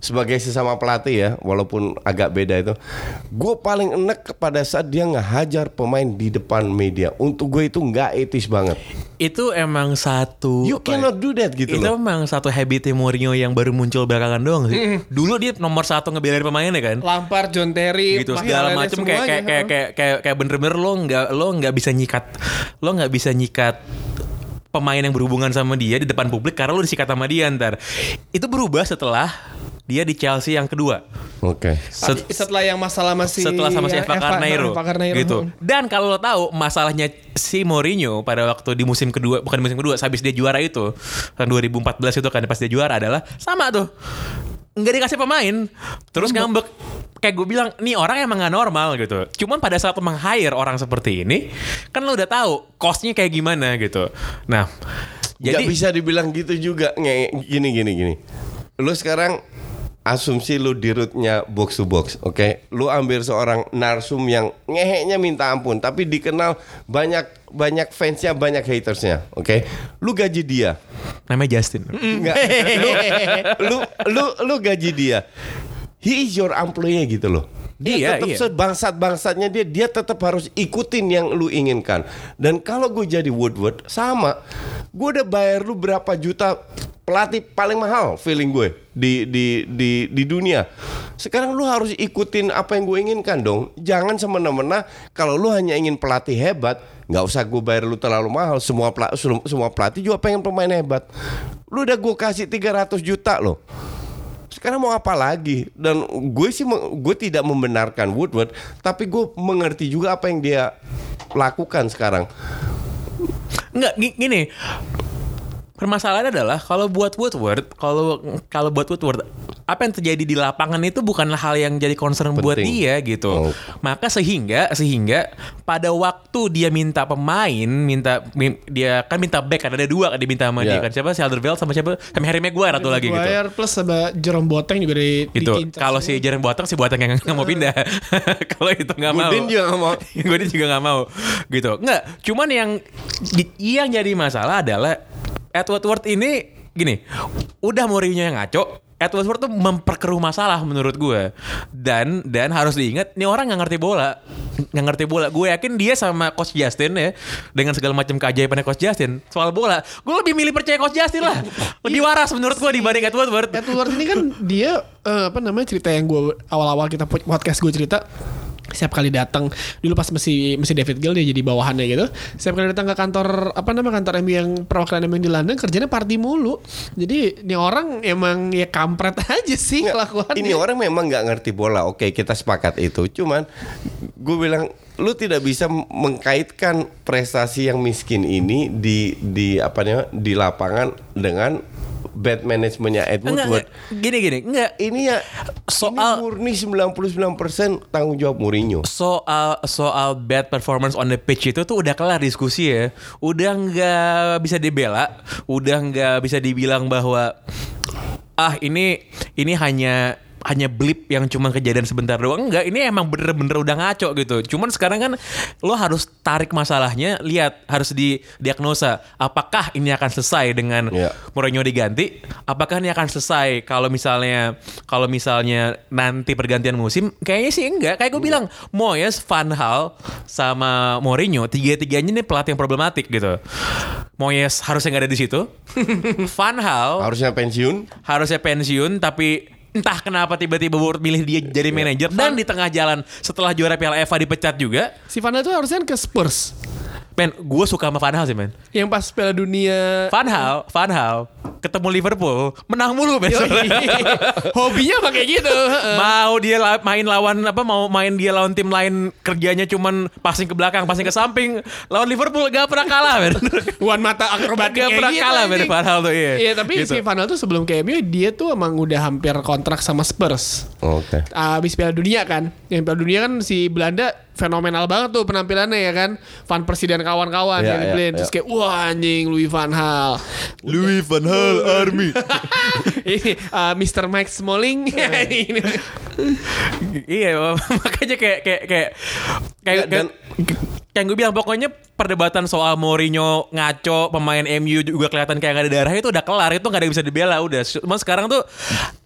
sebagai sesama pelatih ya walaupun agak beda itu gue paling enak kepada saat dia ngehajar pemain di depan media untuk gue itu nggak etis banget itu emang satu You cannot do that gitu itu loh. emang satu habit Mourinho yang baru muncul belakangan doang sih. Dulu dia nomor satu ngebelain pemainnya kan. Lampard, John Terry, gitu segala macam kayak kayak kayak kayak kayak bener-bener lo nggak lo nggak bisa nyikat lo nggak bisa nyikat pemain yang berhubungan sama dia di depan publik karena lo disikat sama dia ntar itu berubah setelah dia di Chelsea yang kedua Oke. Set- setelah yang masalah masih setelah sama si yang Eva Carneiro, Eva Carneiro. gitu. Dan kalau lo tahu masalahnya si Mourinho pada waktu di musim kedua, bukan di musim kedua, habis dia juara itu tahun 2014 itu kan pas dia juara adalah sama tuh. Nggak dikasih pemain, terus ngambek. Kayak gue bilang, nih orang emang gak normal gitu. Cuman pada saat lo meng-hire orang seperti ini, kan lo udah tahu costnya kayak gimana gitu. Nah, Jadi jadi bisa dibilang gitu juga. Nge, gini gini gini. Lu sekarang asumsi lu di rootnya box to box, oke? Lu ambil seorang narsum yang ngeheknya minta ampun, tapi dikenal banyak banyak fansnya, banyak hatersnya, oke? Lu gaji dia, namanya Justin. Enggak. lu, lu lu lu gaji dia. He is your employee gitu loh. Dia Iya, tetap iya. sebangsat-bangsatnya dia, dia tetap harus ikutin yang lu inginkan. Dan kalau gue jadi Woodward sama, gue udah bayar lu berapa juta pelatih paling mahal feeling gue di di di di dunia. Sekarang lu harus ikutin apa yang gue inginkan dong. Jangan semena-mena kalau lu hanya ingin pelatih hebat, nggak usah gue bayar lu terlalu mahal. Semua pela- semua pelatih juga pengen pemain hebat. Lu udah gue kasih 300 juta loh sekarang mau apa lagi dan gue sih gue tidak membenarkan Woodward tapi gue mengerti juga apa yang dia lakukan sekarang Enggak, gi- gini. Permasalahannya adalah kalau buat Woodward, kalau kalau buat Woodward, apa yang terjadi di lapangan itu bukanlah hal yang jadi concern buat Penting. dia gitu. Oh. Maka sehingga sehingga pada waktu dia minta pemain, minta mi- dia kan minta back kan ada dua kan diminta sama dia Ya. kan siapa si Alderweireld sama siapa sama Harry Maguire atau lagi gitu. Maguire plus sama Jerome Boateng juga di Gitu. Kalau si Jaren Boateng si Boateng yang nggak mau pindah. kalau itu nggak mau. Goodin juga nggak mau. Godin juga nggak mau gitu. Nggak. Cuman yang yang jadi masalah adalah Edward Ward ini gini. Udah Mourinho yang ngaco. Edward Ward tuh memperkeruh masalah menurut gue. Dan dan harus diingat, nih orang nggak ngerti bola, nggak ngerti bola. Gue yakin dia sama Coach Justin ya, dengan segala macam keajaibannya Coach Justin soal bola, gue lebih milih percaya Coach Justin lah. Lebih waras menurut gue dibanding Edward Ward. Edward ini kan dia eh, apa namanya cerita yang gue awal-awal kita pod- podcast gue cerita setiap kali datang dulu pas masih masih David Gill dia jadi bawahannya gitu. Setiap kali datang ke kantor apa namanya kantor MU yang perwakilan MU yang di London kerjanya party mulu. Jadi ini orang emang ya kampret aja sih Nggak, kelakuannya. ini orang memang nggak ngerti bola. Oke kita sepakat itu. Cuman gue bilang lu tidak bisa mengkaitkan prestasi yang miskin ini di di apa namanya di lapangan dengan bad manajemennya Ed Enggak, Woodward enggak. Gini gini, enggak. ini ya Soal- ini murni 99% tanggung jawab Mourinho soal soal bad performance on the pitch itu tuh udah kelar diskusi ya. Udah nggak bisa dibela, udah nggak bisa dibilang bahwa ah ini ini hanya hanya blip yang cuma kejadian sebentar doang. Enggak ini emang bener-bener udah ngaco gitu. Cuman sekarang kan lo harus tarik masalahnya lihat harus didiagnosa apakah ini akan selesai dengan Iya. Mourinho diganti? Apakah ini akan selesai kalau misalnya kalau misalnya nanti pergantian musim? Kayaknya sih enggak. Kayak gue bilang Moyes Van Hal sama Mourinho tiga-tiganya ini pelatih yang problematik gitu. Moyes harusnya nggak ada di situ. Van Hal harusnya pensiun. harusnya pensiun tapi entah kenapa tiba-tiba Woodward milih dia jadi manajer. Dan di tengah jalan setelah juara Piala FA dipecat juga. Si Van Hal tuh harusnya ke Spurs. Men gue suka sama Van Hal sih men yang pas Piala Dunia Van Hal Van Hal ketemu Liverpool menang mulu Yoi. hobinya pakai gitu mau dia la- main lawan apa mau main dia lawan tim lain kerjanya cuman passing ke belakang passing ke samping lawan Liverpool gak pernah kalah men Wan mata akrobatik gak pernah gitu, kalah men. Van Hal tuh iya Iya tapi Gitu. si Van Hal tuh sebelum ke MU dia tuh emang udah hampir kontrak sama Spurs. oke Abis Piala Dunia kan. Yang Piala Dunia kan si Belanda fenomenal banget tuh penampilannya ya kan. Van Persie dan kawan-kawan Iya, yang iya, dibeliin. Terus iya. kayak wah anjing Louis Van Hal. Louis Van Hal Army Ini uh, Mr. Mike Smalling. Ini. iya makanya kayak kayak kayak kayak, Ya, dan- kayak- kayak gue bilang pokoknya perdebatan soal Mourinho ngaco pemain MU juga kelihatan kayak gak ada darah itu udah kelar itu nggak ada yang bisa dibela udah cuma sekarang tuh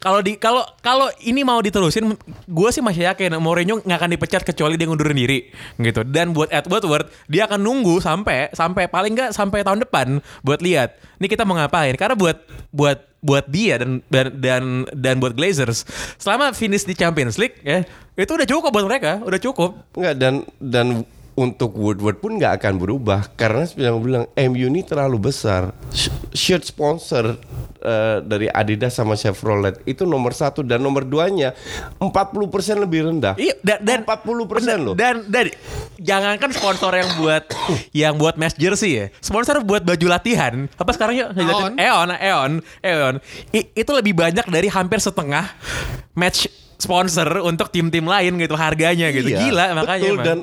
kalau di kalau kalau ini mau diterusin gue sih masih yakin Mourinho nggak akan dipecat kecuali dia ngundurin diri gitu dan buat Ed Woodward dia akan nunggu sampai sampai paling nggak sampai tahun depan buat lihat ini kita mau ngapain? Karena buat buat buat dia dan dan dan dan buat Glazers selama finish di Champions League ya itu udah cukup buat mereka udah cukup. Enggak dan dan untuk Woodward pun nggak akan berubah karena seperti yang gue bilang MU ini terlalu besar. Sh- Shirt sponsor eh, dari Adidas sama Chevrolet itu nomor satu dan nomor duanya 40% lebih rendah. Iya dan, dan 40% loh. Dan dan jangankan sponsor yang buat yang buat match jersey ya. Sponsor buat baju latihan. Apa sekarang ya? Aeon. Eon, Eon, Eon. I- itu lebih banyak dari hampir setengah match sponsor untuk tim-tim lain gitu harganya gitu. Iya, Gila makanya. betul emang. dan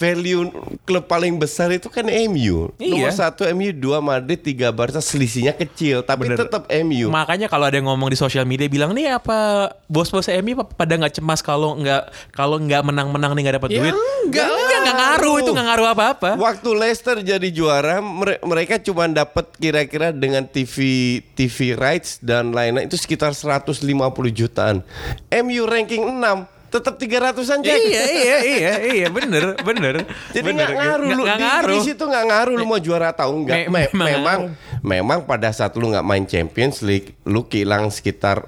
value klub paling besar itu kan MU. Iya. Nomor satu MU, dua Madrid, tiga Barca selisihnya kecil tapi Bener. tetap MU. Makanya kalau ada yang ngomong di sosial media bilang nih apa bos-bos MU pa- pada nggak cemas kalau nggak kalau nggak menang-menang nih nggak dapat Ya duit. enggak Enggak, nggak ngaruh itu nggak ngaruh apa-apa. Waktu Leicester jadi juara, mere- mereka cuma dapat kira-kira dengan TV TV rights dan lain-lain itu sekitar 150 jutaan. MU ranking 6, tetap 300-an Jack. iya iya iya iya bener bener. Jadi bener. ngaruh lu di ngaruh. Inggris itu nggak ngaruh lu mau juara atau enggak. Me- Me- memang memang pada saat lu nggak main Champions League, lu kehilangan sekitar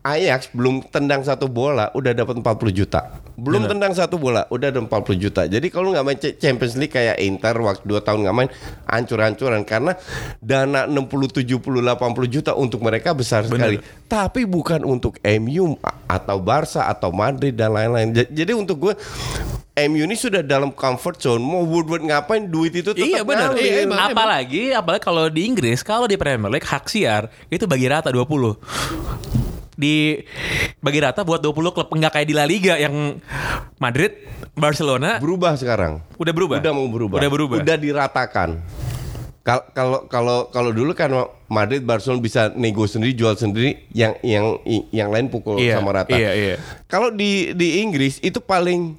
Ajax belum tendang satu bola udah dapat 40 juta. Belum tendang satu bola udah ada 40 juta. Jadi kalau nggak main Champions League kayak Inter waktu 2 tahun nggak main hancur-hancuran karena dana 60 70 80 juta untuk mereka besar sekali. Tapi bukan untuk MU atau Barca atau Madrid dan lain-lain. Ja- Jadi untuk gue MU ini sudah dalam comfort zone. Mau Woodward ngapain duit itu tetap Iya benar. Iya, emang, apalagi apalagi kalau di Inggris, kalau di Premier League hak siar itu bagi rata 20. Di bagi rata buat 20 klub enggak kayak di La Liga yang Madrid, Barcelona berubah sekarang. udah berubah. Udah mau berubah. Udah berubah. Udah diratakan. Kal- Kalau kalau kalau dulu kan Madrid Barcelona bisa nego sendiri jual sendiri yang yang yang lain pukul Iya, sama rata. iya, iya. Kalau di di Inggris itu paling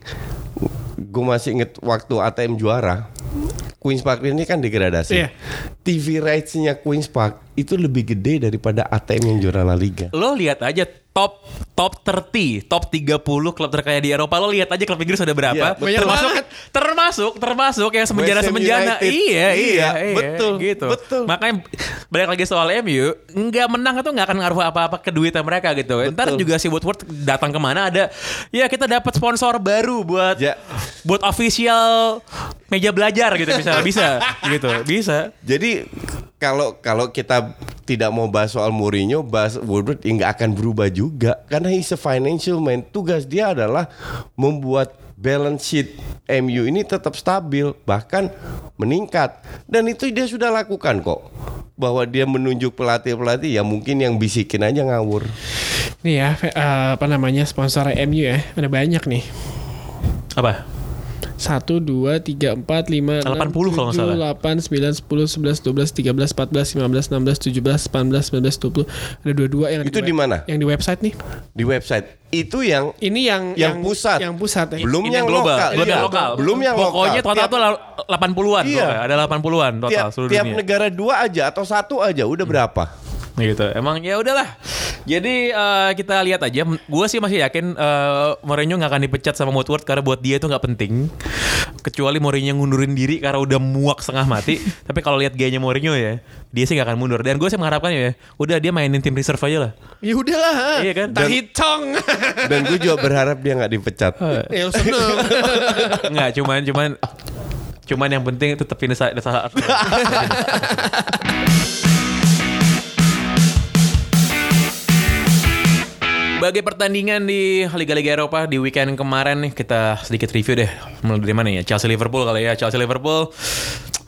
gue masih inget waktu ATM juara Queens Park ini kan degradasi. Iya. TV rights-nya Queens Park itu lebih gede daripada ATM yang juara La Liga. Lo lihat aja top top 30, top 30 klub terkaya di Eropa. Lo lihat aja klub Inggris ada berapa? Iya, betul. termasuk termasuk termasuk yang semenjana semenjana. Iya, iya, Iya, iya, betul, gitu. betul. Makanya balik lagi soal MU, nggak menang itu nggak akan ngaruh apa-apa ke duitnya mereka gitu. Ntar Betul. juga si Woodward datang ke mana ada, ya kita dapat sponsor baru buat Ja. buat official meja belajar gitu bisa bisa gitu bisa. Jadi kalau kalau kita tidak mau bahas soal Mourinho, bahas Woodward ya nggak akan berubah juga karena he's a financial man. Tugas dia adalah membuat balance sheet MU ini tetap stabil bahkan meningkat dan itu dia sudah lakukan kok. Bahwa dia menunjuk pelatih-pelatih ya mungkin yang bisikin aja ngawur. Nih ya, eh, apa namanya sponsor MU ya, ada banyak nih. Apa? 1, 2, 3, 4, 5, 80 kalau nggak salah. 8, 9, 10, 11, 12, 13, 14, 15, 16, 17, 18, 19, 20 Ada dua-dua yang Itu di mana? Yang di website nih Di website itu yang Ini yang Yang pusat. Yang pusat ya Belum Ini yang global, lokal. belum yang Iya. lokal. Belum yang Pokoknya lokal. total Tiap- tuh 80-an Iya. Ada 80-an total tiap, seluruh tiap dunia. negara dua aja atau satu aja udah berapa? Gitu. Emang ya udahlah. Jadi eh, kita lihat aja. Gue sih masih yakin eh, Mourinho nggak akan dipecat sama Woodward karena buat dia itu nggak penting. Kecuali Mourinho ngundurin diri karena udah muak setengah mati. Tapi kalau lihat gayanya Mourinho ya, dia sih nggak akan mundur. Dan gue sih mengharapkan ya, udah dia mainin tim reserve aja lah. Ya udahlah Iya kan? Tahitong Dan gue juga berharap dia nggak dipecat. Ya seneng Nggak, cuman cuman cuman yang penting tetap finish saat Bagi pertandingan di Liga-Liga Eropa di weekend kemarin nih kita sedikit review deh. Mulai dari mana ya? Chelsea Liverpool kali ya. Chelsea Liverpool.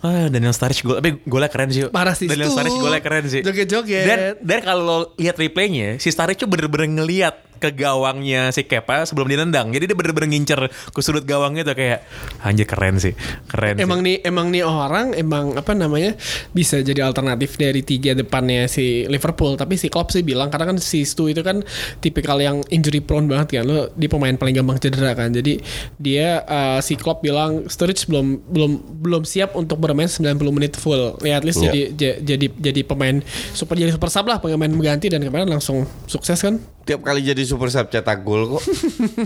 Ah, Daniel Sturridge gol, tapi golnya keren sih. Parah sih Daniel. Sturridge golnya keren sih. Joget-joget. Dan dan kalau lo lihat replaynya, si Sturridge tuh bener-bener ngeliat ke gawangnya si Kepa sebelum dia nendang. Jadi dia bener-bener ngincer ke sudut gawangnya tuh kayak anjir keren sih. Keren sih. Emang nih emang nih orang emang apa namanya bisa jadi alternatif dari tiga depannya si Liverpool tapi si Klopp sih bilang karena kan si Stu itu kan tipikal yang injury prone banget kan lo dia pemain paling gampang cedera kan jadi dia uh, si Klopp bilang Sturridge belum belum belum siap untuk bermain 90 menit full ya at least Iya. jadi j- jadi jadi pemain super jadi super sub lah pemain mengganti dan kemarin langsung sukses kan Tiap kali jadi super sub cetak gol kok.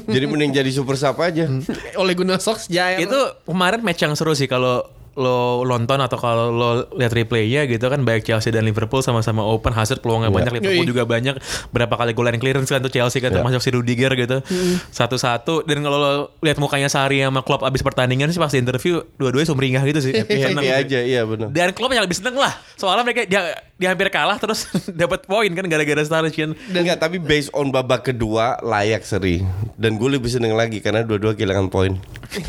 jadi mending jadi super sub aja. oleh Gunnar Solskjaer itu kemarin match yang seru sih kalau lo nonton atau kalau lo lihat replaynya gitu kan baik Chelsea dan Liverpool sama-sama open hasil peluangnya Iya. banyak Liverpool Yoi. juga banyak berapa kali goal line clearance kan tuh Chelsea kan termasuk si Rudiger gitu satu-satu dan kalau lo lihat mukanya Sari sama Klopp abis pertandingan sih pas di interview dua-duanya sumringah gitu sih Happy Seneng gitu. aja, iya benar. dan Klopp yang lebih seneng lah soalnya mereka dia, dia hampir kalah terus dapat poin kan gara-gara Sturridge kan Enggak, tapi based on babak kedua layak seri. Dan gue lebih seneng lagi karena dua-dua kehilangan poin.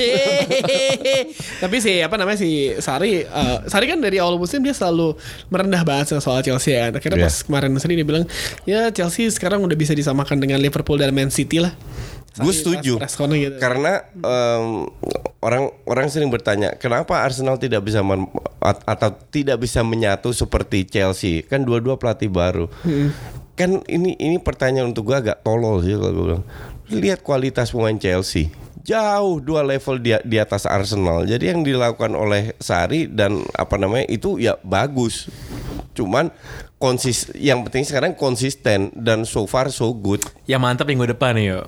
Tapi si apa namanya si Sari, eh, Sari kan dari awal musim dia selalu merendah banget soal Chelsea ya. Akhirnya Iya. pas kemarin sendiri dia bilang, ya Chelsea sekarang udah bisa disamakan dengan Liverpool dan Man City lah. Gue setuju. gitu. Karena em, orang orang sering bertanya, kenapa Arsenal tidak bisa men- at- atau tidak bisa menyatu seperti Chelsea? Kan dua-dua pelatih baru. Kan ini ini pertanyaan untuk gue agak tolol sih kalau gue bilang. Lihat kualitas pemain Chelsea. Jauh dua level di, di atas Arsenal. Jadi yang dilakukan oleh Sari dan apa namanya itu ya bagus. Cuman konsis yang penting sekarang konsisten dan so far so good. yang mantap minggu depan nih yuk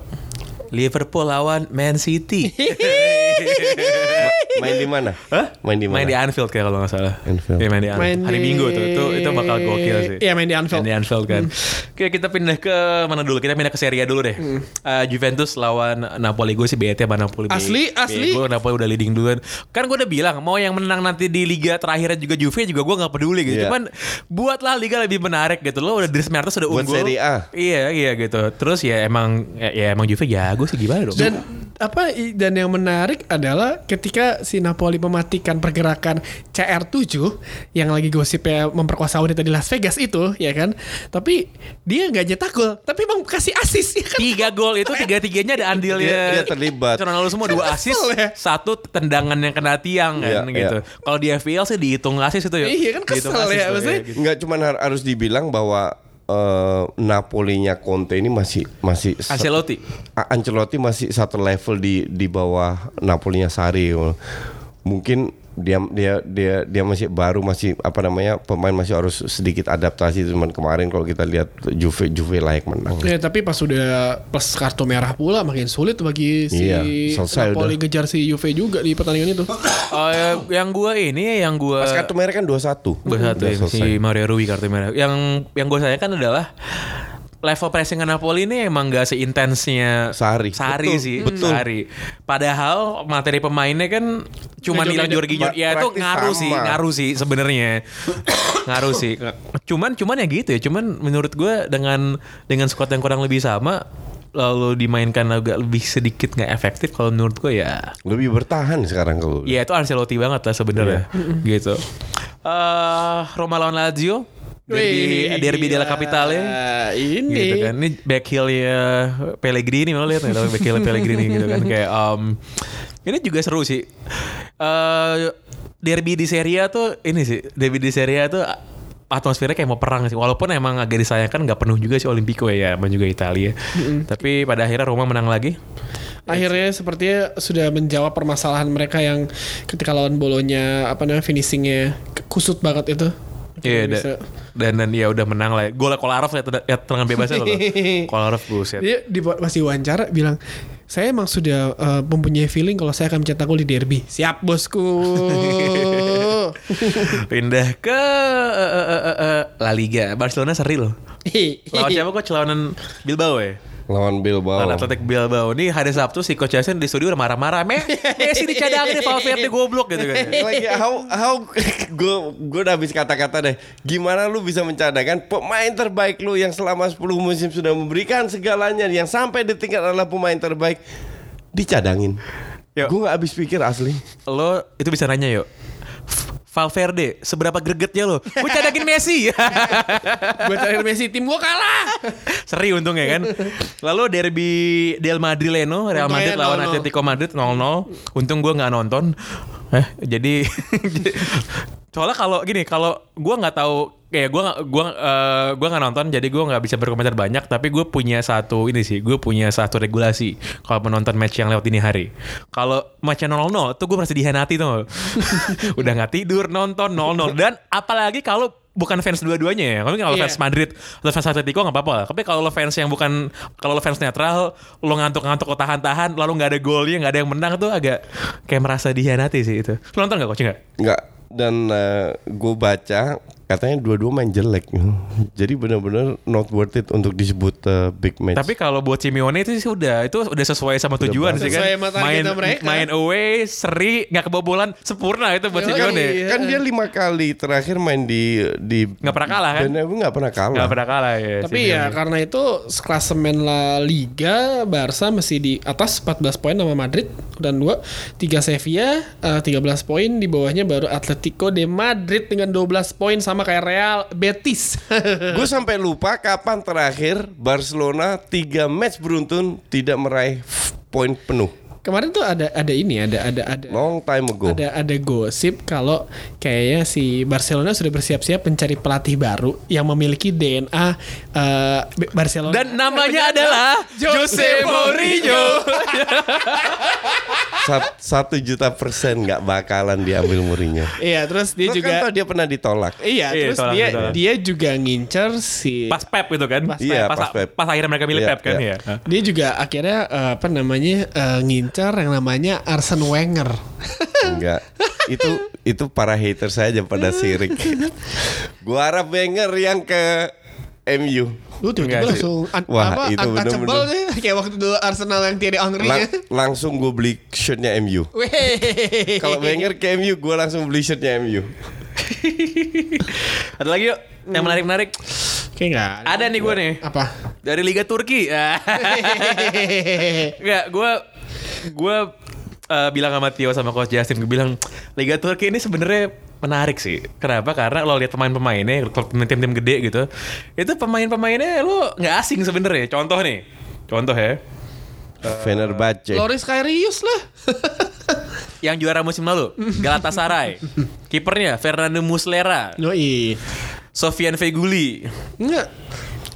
Liverpool lawan Man City Main di mana? Hah? Main di mana? Main di Anfield kayak kalau nggak salah. Anfield. Iya main di Anfield. Main Hari di- Minggu tuh. Itu itu bakal gokil sih. Iya, main di Anfield. Main di Anfield kan. Oke kita pindah ke mana dulu? Kita pindah ke Serie A dulu deh. Eh, Juventus lawan Napoli. Gue sih bete sama Napoli. Asli, asli. Gue Napoli udah leading duluan. Kan gue udah bilang mau yang menang nanti di liga terakhirnya juga Juve juga gue nggak peduli gitu. Iya. Cuman buatlah liga lebih menarik gitu. Lo udah Dries Mertens udah Buat unggul. Serie A. Iya iya gitu. Terus ya emang ya, ya emang Juve jago sih gimana dong? Dan apa dan yang menarik adalah ketika si Napoli mematikan pergerakan CR7 yang lagi gosipnya memperkosa wanita di Las Vegas itu ya kan. Tapi dia nggak nyetak gol, tapi emang kasih asis ya kan. tiga gol itu tiga tiganya ada andilnya Dia- dia terlibat. Ronaldo semua dua asis ya. satu tendangan yang kena tiang kan Iya, gitu iya. kalau di FPL sih dihitung asis itu ya Iya, kan kesel ya, tuh, maksudnya. gitu. Nggak cuma har- harus dibilang bahwa eh, Napolinya Conte ini masih masih Ancelotti Ancelotti masih satu level di di bawah Napolinya Sari. Mungkin dia dia dia dia masih baru masih apa namanya pemain masih harus sedikit adaptasi cuman kemarin kalau kita lihat Juve Juve layak menang. Ya tapi pas udah plus kartu merah pula makin sulit bagi si Iya, Napoli ngejar si Juve juga di pertandingan itu. Oh, ya, yang gua ini yang gua Pas kartu merah kan 2-1. Gue satu Udah ya, selesai. si Mario Rui kartu merah. Yang yang gue sayangkan adalah level pressing Napoli ini emang gak seintensnya Sari. Sari Betul, sih, betul. Sari. Padahal materi pemainnya kan cuma nilai. Jorginho. Ba- Ya itu ngaruh sama. sih, ngaruh sih sebenarnya. ngaruh sih. Cuman cuman ya gitu ya. Cuman menurut gue dengan dengan squad yang kurang lebih sama lalu dimainkan agak lebih sedikit nggak efektif kalau menurut gue ya Lebih bertahan sekarang kalau. Iya itu Ancelotti banget lah sebenarnya gitu. Eh Roma lawan Lazio derby Wih, derby della. Capitale Ini. gitu kan. Ini back heel-nya Pellegrini lo lihat nggak back heel Pellegrini gitu kan kayak um, ini juga seru sih. Eh derby di Serie A tuh ini sih derby di Serie A tuh atmosfernya kayak mau perang sih walaupun emang agak disayangkan nggak penuh juga sih Olimpico ya emang juga Italia tapi pada akhirnya Roma menang lagi Akhirnya sepertinya sudah menjawab permasalahan mereka yang ketika lawan bolonya apa namanya finishingnya kusut banget itu. Iya bisa. dan dan ya udah menang lah. Gol Kolarov lihat lihat tendangan bebasnya loh. Kolarov buset. Dia di masih wawancara bilang saya emang sudah eh, mempunyai feeling kalau saya akan mencetak gol di derby. Siap bosku. Pindah ke eh, eh, eh, eh, La Liga. Barcelona seri loh. Lawan siapa kok lawanan Bilbao ya? Lawan Bilbao. Lawan Athletic Bilbao. Nih hari Sabtu si Coach Jason di studio udah marah-marah. Me Messi dicadangin Valverde goblok gitu kan. lagi how how gue gue udah habis kata-kata deh gimana lu bisa mencadangkan pemain terbaik lu yang selama 10 musim sudah memberikan segalanya yang sampai detik adalah pemain terbaik dicadangin gue nggak habis pikir asli Lo itu bisa nanya yuk. Valverde, seberapa gregetnya lo? Gue cadangin Messi. Buat terakhir Messi tim gua kalah. Seri untungnya kan. Lalu derby Del Madrileno Real Untungnya Madrid lawan 0-0. Atletico Madrid 0-0. Untung gue nggak nonton. Eh, jadi soalnya kalau gini, kalau gue nggak tahu kayak gue gua eh, gua nggak nonton jadi gue nggak bisa berkomentar banyak tapi gue punya satu ini sih gue punya satu regulasi kalau menonton match yang lewat dini hari kalau matchnya 0-0 tuh gue merasa dihianati tuh udah nggak tidur nonton 0-0 dan apalagi kalau bukan fans dua-duanya ya. Kalau kalau Iya. fans Madrid atau fans Atletico nggak apa-apa. Tapi kalau lo fans yang bukan kalau lo fans netral, lo ngantuk-ngantuk lo tahan-tahan, lalu nggak ada golnya, nggak ada yang menang tuh agak kayak merasa dihianati sih itu. Lo nonton nggak coach nggak? Enggak. Dan gue baca katanya dua-dua main jelek. Jadi benar-benar not worth it untuk disebut eh, big match. Tapi kalau buat Simeone itu sih udah itu udah sesuai sama tujuan sih kan. Main mereka. main away, seri, nggak kebobolan, sempurna itu buat Yoi. Simeone. Iya. kan dia lima kali terakhir main di di Nggak pernah kalah, kan? Nggak pernah kalah. Nggak pernah kalah ya. Tapi ya Simeone. karena itu klasemen La Liga Barca masih di atas 14 poin sama Madrid dan dua tiga Sevilla eh, 13 poin di bawahnya baru Atletico de Madrid dengan 12 poin sama kayak Real Betis. Gue sampai lupa kapan terakhir Barcelona tiga match beruntun tidak meraih poin penuh. Kemarin tuh ada ada ini ada ada ada Long time ago. ada ada gosip kalau kayaknya si Barcelona sudah bersiap-siap mencari pelatih baru yang memiliki DNA eh, Barcelona dan namanya adalah Jose Mourinho. Sat- satu juta persen nggak bakalan diambil Mourinho. Iya, terus dia Lo kan juga tau dia pernah ditolak. Iya, Iya, terus tolak, dia tolak. dia juga ngincer si Pas Pep itu kan. Pas, Iya, pas, pas Pep. pas akhirnya mereka milih Iya, Pep kan iya. ya. dia juga akhirnya eh, apa namanya eh, ngincer yang namanya Arsene Wenger. Enggak. Itu itu para hater saja pada sirik. Gua harap Wenger yang ke MU. Lu tiba-tiba langsung un, Wah, apa itu bener-bener. nih kayak waktu dulu Arsenal yang Thierry Henry Lang- langsung gue beli shirtnya MU. Kalau Wenger ke MU, gue langsung beli shirtnya MU. Ada lagi yuk yang menarik-menarik. Kayak enggak. Ada nih gue nih. Apa? Dari Liga Turki. Enggak, gue gue eh, bilang sama Tio sama Coach Justin gue bilang Liga Turki ini sebenarnya menarik sih. Kenapa? Karena kalau lihat pemain-pemainnya, kalau tim-tim gede gitu, itu pemain-pemainnya lo nggak asing sebenarnya. Contoh nih, contoh ya, Fenerbahce. Loris Karius lah. yang juara musim lalu Galatasaray, kipernya Fernando Muslera, Yoi. Sofian Feguli, Enggak.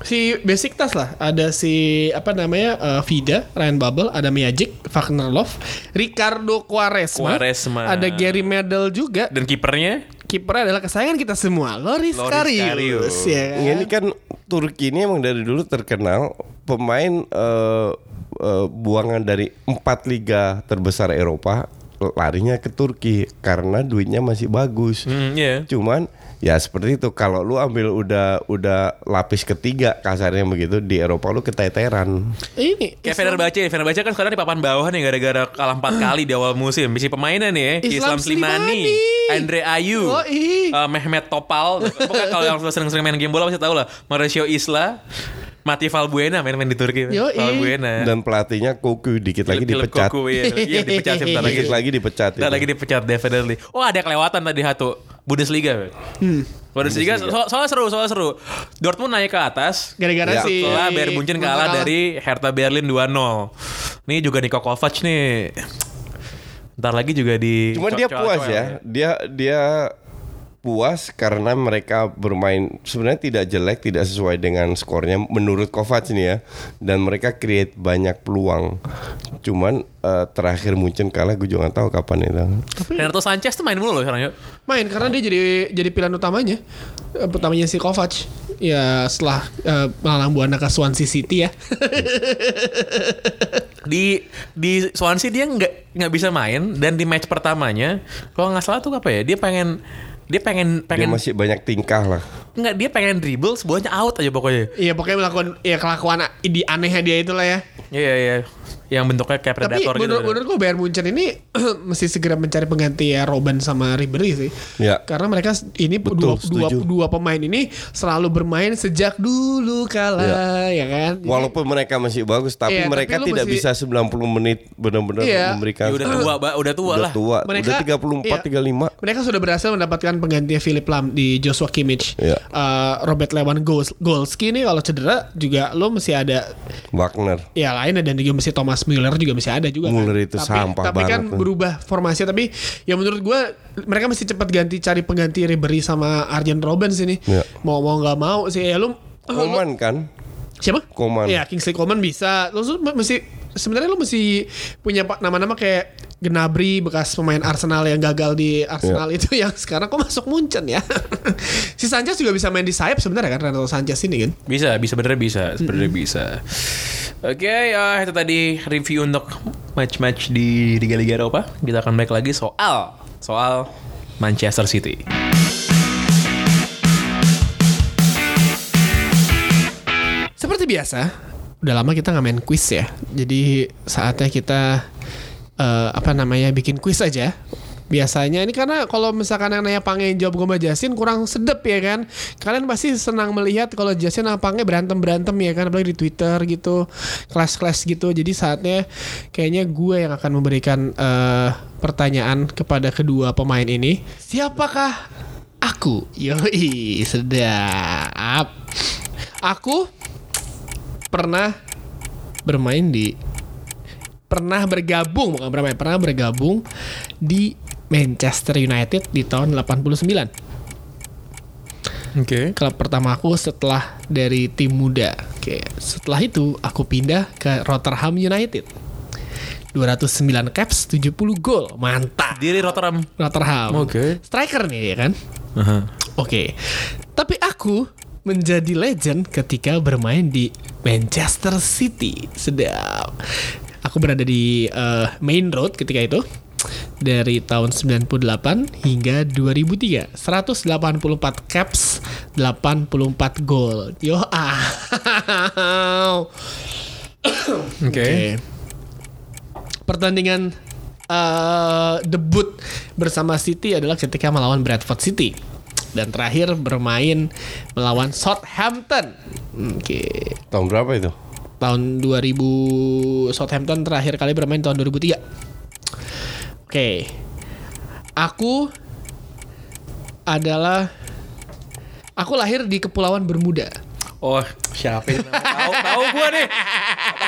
Si Besiktas lah. Ada si apa namanya? eh, Vida, Ryan Babel, ada Miajic, Wagner Love, Ricardo Quaresma. Quaresma. Ada Gary Medel juga. dan kipernya Kiper adalah kesayangan kita semua, Loris, Loris Karius. Karius. Ya kan? Ini kan Turki ini emang dari dulu terkenal pemain eh, eh, buangan dari empat liga terbesar Eropa larinya ke Turki karena duitnya masih bagus. Hmm, iya. Cuman ya seperti itu kalau lu ambil udah udah lapis ketiga kasarnya begitu di Eropa lu keteteran. Ini Kayak Fenerbahce, Fenerbahce kan sekarang di papan bawah nih gara-gara kalah empat kali di awal musim. Misi pemainnya nih ya, Islam Islam Slimani, Slimani. Andre Ayu, Yoi. eh, Mehmet Topal. Pokoknya kalau yang sering-sering main game bola pasti tahu lah. Mauricio Isla, Mati Valbuena main-main di Turki. Yoi. Valbuena. Dan pelatihnya Koku dikit lagi Philip dipecat. Koku, iya, iya dipecat sih bentar lagi. Dikit lagi dipecat. Bentar itu. lagi dipecat definitely. Oh ada kelewatan tadi satu Bundesliga. Hmm. Bundesliga, so soalnya seru, soalnya seru. Dortmund naik ke atas. gara-gara Ya. si Setelah Bayern Munchen kalah kalah. dari Hertha Berlin 2-0. Nih juga Niko Kovac nih. Ntar lagi juga di Cuman dia puas coel-coel ya. Dia dia puas karena mereka bermain sebenarnya tidak jelek, tidak sesuai dengan skornya menurut Kovac nih ya. Dan mereka create banyak peluang. Cuman eh, terakhir Munchen kalah gue juga gak tahu kapan itu. Renato Sanchez tuh main mulu loh sekarang yuk. main karena dia jadi jadi pilihan utamanya. Eh, Utamanya si Kovac. Ya setelah uh, melalang buana ke Swansea City ya. Di di Swansea dia nggak nggak bisa main dan di match pertamanya kalau nggak salah tuh apa ya dia pengen dia pengen Dia pengen masih banyak tingkah lah. Enggak, dia pengen dribble sebuahnya out aja pokoknya. Iya pokoknya melakukan ya kelakuan di anehnya dia itulah ya. Iya, iya. Yang bentuknya kayak Tapi predator gitu. menurut, menurut gue Bayern Munchen ini mesti segera mencari pengganti ya Robben sama Ribery sih. Ya. Karena mereka ini Betul, dua, dua, setuju. dua pemain ini selalu bermain sejak dulu kala ya kan. Jadi- Walaupun mereka masih bagus, tapi Iya, mereka tapi tidak mesti- bisa 90 menit benar-benar Iya. memberikan. Ya udah tua, Mbak. Udah tua Udah lah. tua, Mereka- udah 34, iya. 35. Mereka sudah berhasil mendapatkan penggantinya Philip Lam di Joshua Kimmich. Iya. Eh, Robert Lewandowski ini kalau cedera juga lo mesti ada Wagner. ya lain dan juga mesti Thomas Müller juga mesti ada juga Müller kan. itu tapi, sampah tapi kan banget tuh. berubah formasi tapi ya menurut gue mereka mesti cepat ganti cari pengganti Ribery sama Arjen Robben sini Iya. mau mau nggak mau sih ya lu Koman kan? siapa Koman. ya Kingsley Coman bisa tuh mesti sebenarnya lu mesti punya pak nama-nama kayak Gnabry bekas pemain Arsenal yang gagal di Arsenal Iya. itu yang sekarang kok masuk Munchen ya si Sanchez juga bisa main di sayap sebenarnya kan Renato Sanchez ini kan Bisa, bisa bener bisa, sebenarnya bisa. Oke, ya itu tadi review untuk match-match di Liga-Liga Eropa. Kita akan balik lagi soal soal Manchester City. Seperti biasa, udah lama kita nggak main quiz ya. Jadi saatnya kita eh, apa namanya bikin quiz aja. Biasanya ini karena kalau misalkan yang nanya Pange jawab gue sama Jasin kurang sedep ya kan. Kalian pasti senang melihat kalau Jasin sama Pange berantem-berantem ya kan. Apalagi di Twitter gitu. Kelas-kelas gitu. Jadi saatnya kayaknya gue yang akan memberikan eh, pertanyaan kepada kedua pemain ini. Siapakah aku? Yoi, sedap. Aku pernah bermain di pernah bergabung bukan bermain pernah bergabung di Manchester United di tahun 89 Oke. klub pertama aku setelah dari tim muda. Oke setelah itu aku pindah ke Rotterdam United. 209 caps 70 gol. Mantap. Diri Rotterdam. Rotterdam. Oke. striker nih ya kan? Oke, tapi aku menjadi legend ketika bermain di Manchester City. Sedap. Aku berada di eh, main road ketika itu dari tahun 98 hingga 2003. 184 caps, 84 gol. Yo ah. Oke. Oke. Pertandingan eh, debut bersama City adalah ketika melawan Bradford City dan terakhir bermain melawan Southampton. Oke. Tahun berapa itu? Tahun 2000 Southampton terakhir kali bermain tahun 2003. Oke. Aku adalah aku lahir di Kepulauan Bermuda. Oh, siapa ini? Tahu tahu gua nih.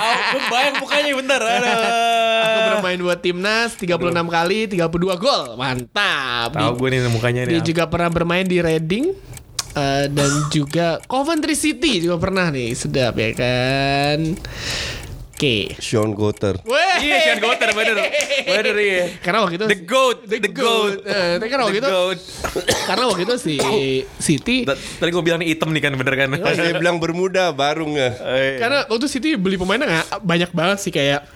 Tahu gua bayang mukanya bentar. Aduh. Aku bermain buat timnas 36 kali 32 gol. Mantap. Tahu gue nih mukanya Dia nih. juga pernah bermain di Reading eh, dan juga Coventry City juga pernah nih. Sedap ya kan. Oke. Sean Gotter. Iya, Sean Gotter bener. Bener iya. Karena waktu itu The goat, the, goat. Eh, tapi karena waktu The itu goat. karena waktu itu si City Ta- Tadi gue bilang nih hitam nih kan bener kan? Pas dia bilang Bermuda baru nggak? Eh, karena waktu City beli pemainnya nggak banyak banget sih kayak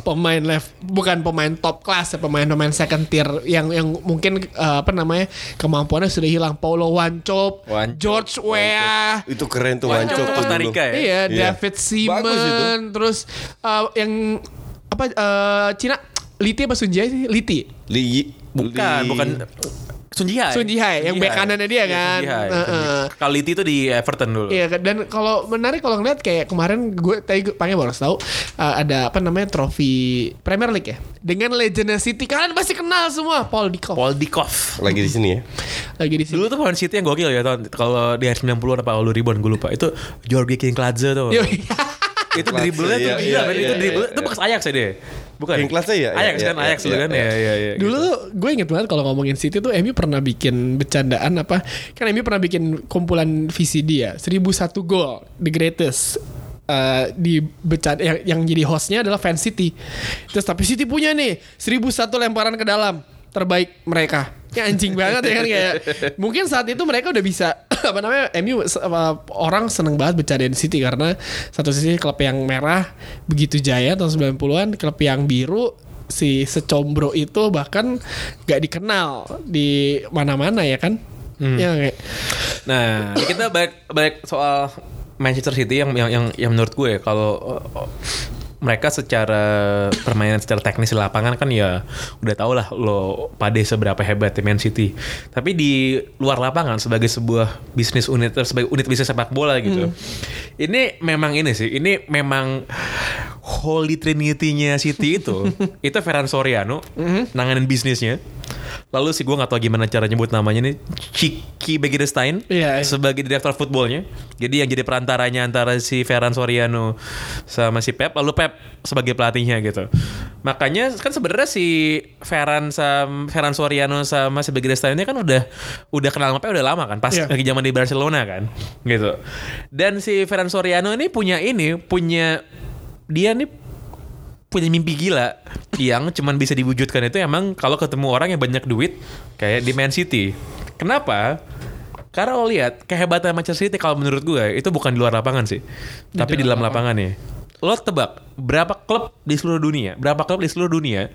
pemain left bukan pemain top class ya pemain-pemain second tier yang yang mungkin eh, apa namanya kemampuannya sudah hilang Paulo Wancop, Wancop, George Weah Itu keren tuh Wancop Wancop tuh Costa dulu. Rica ya? Iya, Iya. David Simon, terus uh, yang apa uh, Cina Liti apa Sunjai sih? Liti. Li, bukan, Li- bukan Sun Jihai. Sun Jihai, yang bek kanannya dia Iya, kan. Sun Jihai. Heeh. Kali itu di Everton dulu. Iya kan? dan kalau menarik kalau ngeliat kayak kemarin gue tadi gue pengen baru tahu uh, ada apa namanya trofi Premier League ya dengan legendnya City kalian pasti kenal semua Paul Dikov Paul Dikov. Lagi di sini ya. lagi di sini. Dulu tuh pemain City yang gokil ya tahun kalau di akhir 90-an apa awal 2000-an gue lupa. Itu Jorge Kinkladze tuh. Yo, itu dribblenya tuh iya, gila iya, itu iya, dribble iya, itu bekas Ajax ya dia. Bukan. Kinkladze ya? Ajax Iya, kan iya, Ajax dulu iya, kan. iya. Iya iya. Dulu tuh gue inget banget kalau ngomongin City tuh MU pernah bikin bercandaan apa kan MU pernah bikin kumpulan VCD ya 1001 gol the greatest Eh, di bercanda yang, yang jadi hostnya adalah fans City terus tapi City punya nih 1001 lemparan ke dalam terbaik mereka. Ya anjing banget ya kan kayak mungkin saat itu mereka udah bisa apa namanya MU orang seneng banget bercandain City karena satu sisi klub yang merah begitu jaya tahun 90-an klub yang biru si secombro itu bahkan gak dikenal di mana-mana ya kan? Ya kayak Nah, kita balik balik soal Manchester City yang yang yang, yang menurut gue kalau uh, mereka secara permainan secara teknis di lapangan kan ya udah tau lah lo pade seberapa hebat di Man City. Tapi di luar lapangan sebagai sebuah bisnis unit sebagai unit bisnis sepak bola gitu. Ini memang ini sih, ini memang holy trinity-nya City itu itu Ferran Soriano nanganin bisnisnya. Lalu sih gue gak tahu gimana cara nyebut namanya nih Ciki Begirstein Iya, iya. sebagai direktur footballnya. Jadi yang jadi perantaranya antara si Ferran Soriano sama si Pep, lalu Pep sebagai pelatihnya gitu. Makanya kan sebenarnya si Ferran sama Ferran Soriano sama si Begirstein ini kan udah udah kenal sama Pep udah lama kan, pas Iya. lagi zaman di Barcelona kan, gitu. Dan si Ferran Soriano ini punya ini punya dia nih punya mimpi gila yang cuman bisa diwujudkan itu emang kalau ketemu orang yang banyak duit kayak di Man City. Kenapa? Karena lo lihat kehebatan Manchester City kalau menurut gue itu bukan di luar lapangan sih, tapi di dalam lapangan nih. Lo tebak berapa klub di seluruh dunia, berapa klub di seluruh dunia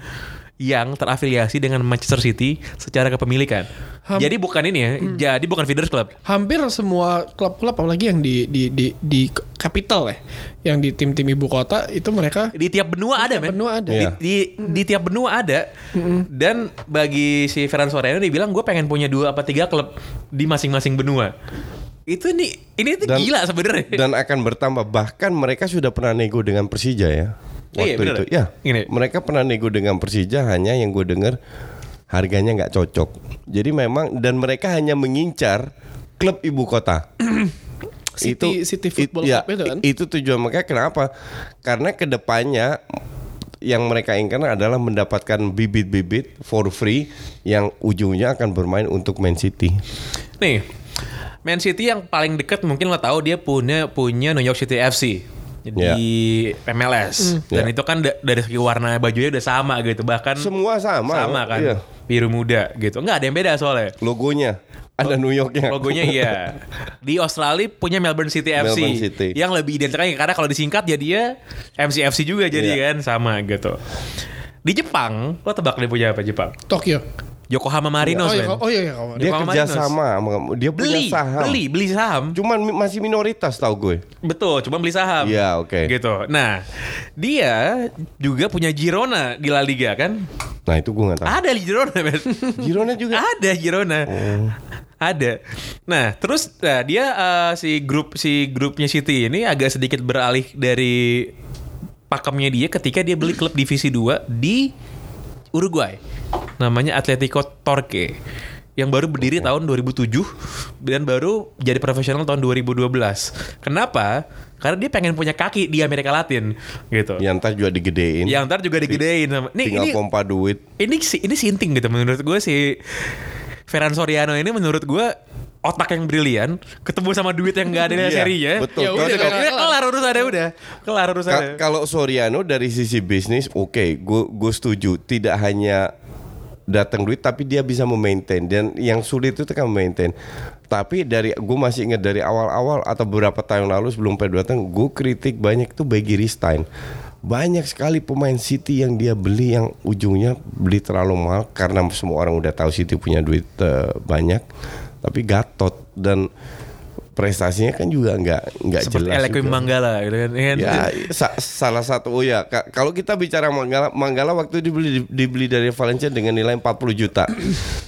yang terafiliasi dengan Manchester City secara kepemilikan. Ham- jadi bukan ini ya, jadi bukan feeders club. hampir semua klub-klub apalagi yang di di di di capital ya, yang di tim-tim ibu kota itu mereka Di tiap benua ada, men. benua ada. Di, Iya. di, di tiap benua ada. Dan bagi si Ferran Soriano dia bilang gue pengen punya dua apa tiga klub di masing-masing benua. Itu nih ini tuh Dan- gila sebenarnya. dan akan bertambah bahkan mereka sudah pernah nego dengan Persija ya Iya, waktu bener. itu ya. Gini. mereka pernah nego dengan Persija hanya yang gue dengar harganya nggak cocok. Jadi memang dan mereka hanya mengincar klub ibu kota. City- City Football ya, Club itu kan? itu tujuan mereka. Kenapa? Karena ke depannya yang mereka inginkan adalah mendapatkan bibit-bibit for free yang ujungnya akan bermain untuk Man City. Nih, Man City yang paling dekat mungkin lo tahu dia punya punya New York City FC di MLS dan Ya. itu kan da- dari segi warna bajunya udah sama gitu bahkan semua sama sama kan Iya. biru muda gitu nggak ada yang beda soalnya logonya ada New Yorknya Logonya iya. Di Australia punya Melbourne City FC Melbourne City. yang lebih identik karena kalau disingkat ya dia MCFC juga jadi Iya. kan sama gitu. Di Jepang, lo tebak dia punya apa Jepang? Tokyo. Yokohama Marinos, oh, iya, men. oh iya, iya, kawan. dia Yokohama kerja sama dia punya Beli, saham beli, beli saham. cuman masih minoritas tau gue Betul, cuma beli saham. Iya, oke. Gitu. Nah, dia juga punya Girona di La Liga kan? nah itu gue nggak tahu Ada di Girona, men. Girona juga Ada Girona. Ada. Nah, terus nah, dia eh, si grup si grupnya City ini agak sedikit beralih dari pakemnya dia ketika dia beli klub divisi 2 di Uruguay. Namanya Atletico Torque yang baru berdiri tahun 2007 dan baru jadi profesional tahun 2012. Kenapa? Karena dia pengen punya kaki di Amerika Latin gitu. yang ntar juga digedein Yang ntar juga digedein sama. Nih, tinggal ini pompa duit ini si ini sinting gitu menurut gue si Ferran Soriano ini menurut gue otak yang brilian ketemu sama duit yang gak ada di Iya, serinya betul. Ya udah, udah, kelar. Ya, urusannya udah kelar urusannya kalau Soriano dari sisi bisnis oke gue gue setuju tidak hanya datang duit tapi dia bisa memaintain. Dan yang sulit itu kan memaintain. Tapi dari gue masih ingat dari awal-awal atau beberapa tahun lalu sebelum Pep datang gue kritik banyak tuh bagi Ristain banyak sekali pemain City yang dia beli yang ujungnya beli terlalu mahal karena semua orang udah tahu City punya duit eh, banyak. Tapi gatot dan prestasinya kan juga nggak nggak seperti jelas juga. Manggala gitu kan Ya kan? Ya, sa- salah satu oh ya, Ka- kalau kita bicara Manggala, Manggala waktu itu dibeli dibeli dari Valencia dengan nilai 40 juta.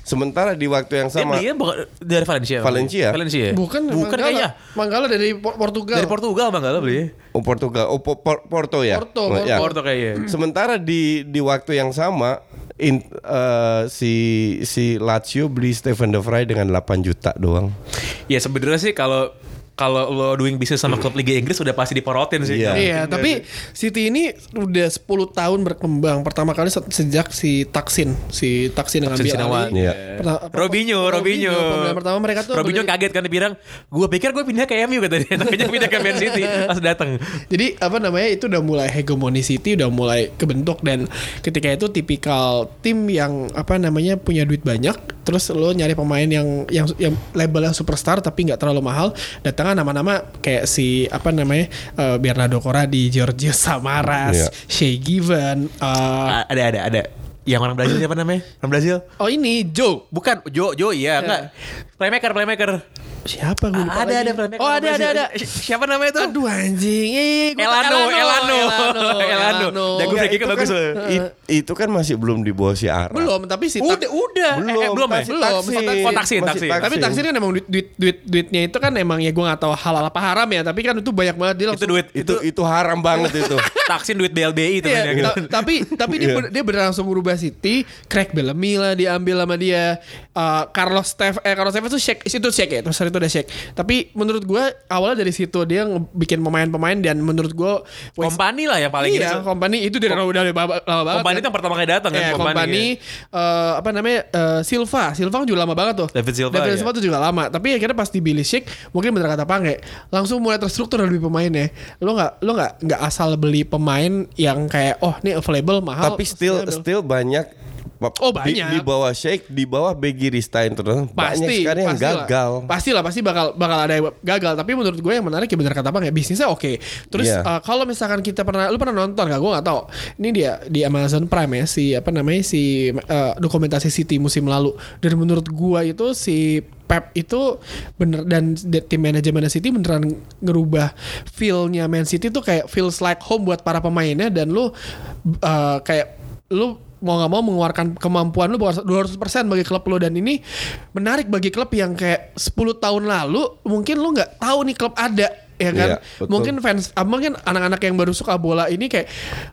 Sementara di waktu yang dia sama bukan dari Valencia Valencia? Valencia Bukan, bukan Manggala. kayaknya Manggala dari Por- Portugal. dari Portugal Manggala beli oh, Portugal, oh Po- Por- Porto ya. Porto, Oh, ya. Porto kayaknya Sementara di di waktu yang sama in, eh, si si Lazio beli Stefan De Vrij dengan 8 juta doang. ya sebenarnya sih kalau kalau lo doing bisnis sama klub Liga Inggris udah pasti diporotin sih Iya. Iya, tapi City ini udah 10 tahun berkembang. Pertama kali se- sejak si Taksin, si Taksin dengan Taksin ambil alih. Iya. Pertama- apa- Robinho, Robinho. Pemain pertama mereka tuh Robinho beli- kaget kan bilang, gue pikir gue pindah ke MU kata dia, tapi pindah ke Man City pas datang. Jadi apa namanya itu udah mulai hegemoni City udah mulai kebentuk dan ketika itu tipikal tim yang apa namanya punya duit banyak terus lo nyari pemain yang yang yang labelnya superstar tapi nggak terlalu mahal datangnya nama-nama kayak si apa namanya eh, Bernardo Corradi, Giorgio Samaras, Iya. Shea Given, eh, A- ada ada ada. yang orang Brazil siapa namanya? Orang Brazil? Oh ini Joe. Bukan Jo Jo iya enggak. Playmaker playmaker. Siapa gue lupa ada lagi. ada playmaker. Oh ada ada ada. Si- Siapa namanya tuh? Aduh anjing. Eh, gua- Elano, Elano, Elano. Jago Enggak, free kick itu bagus kan- loh. it- itu kan masih belum di bawah si Ara. Belum, tapi si Udah, udah. Belum, Eh, eh, belum ya? masih Belum, taksi. masih Oh, taksi, Masih taksi. Tapi taksir kan emang duit, duit duit duitnya itu kan emang ya gue gak tahu halal apa haram ya. Tapi kan itu banyak banget dia Itu langsung. duit itu itu haram banget itu. taksin duit BLBI Iya, temennya gitu. ta- tapi tapi dia Iya. ber- dia bener langsung merubah City, Craig Bellamy lah diambil sama dia, Uh, Carlos Steff, eh Carlos Tevez itu shake, itu shake ya, terus itu udah shake. Tapi menurut gue awalnya dari situ dia bikin pemain-pemain dan menurut gue Kompani lah yang paling iya, gitu. company itu dari udah lama, lama banget. Kompani kan. itu yang pertama kali datang kan Eh, Kompani. company, eh, apa namanya eh, Silva, Silva kan juga lama banget tuh. David Silva, David ya. Silva tuh juga lama. Tapi akhirnya pas di Billy Shake, mungkin bener kata Pange, langsung mulai terstruktur dari pemainnya. Lo nggak lo nggak nggak asal beli pemain yang kayak oh ini available mahal. Tapi still available. still banyak Oh, di, banyak. di bawah Sheikh, di bawah Begi Ristain terus banyak pasti sekali yang pastilah. gagal. Pastilah pasti bakal bakal ada yang gagal. Tapi menurut gue yang menarik ya bener kata Bang ya bisnisnya oke. Terus Iya. eh, kalau misalkan kita pernah lu pernah nonton gak? Gue nggak tahu. Ini dia di Amazon Prime ya si apa namanya si eh, dokumentasi City musim lalu. Dan menurut gue itu si Pep itu bener dan tim manajemen City beneran ngerubah feel-nya Man City tuh kayak feels like home buat para pemainnya dan lu eh, kayak lu mau nggak mau mengeluarkan kemampuan lu bukan 200% bagi klub lu dan ini menarik bagi klub yang kayak 10 tahun lalu mungkin lu nggak tahu nih klub ada ya kan Iya, betul. mungkin fans ah, mungkin anak-anak yang baru suka bola ini kayak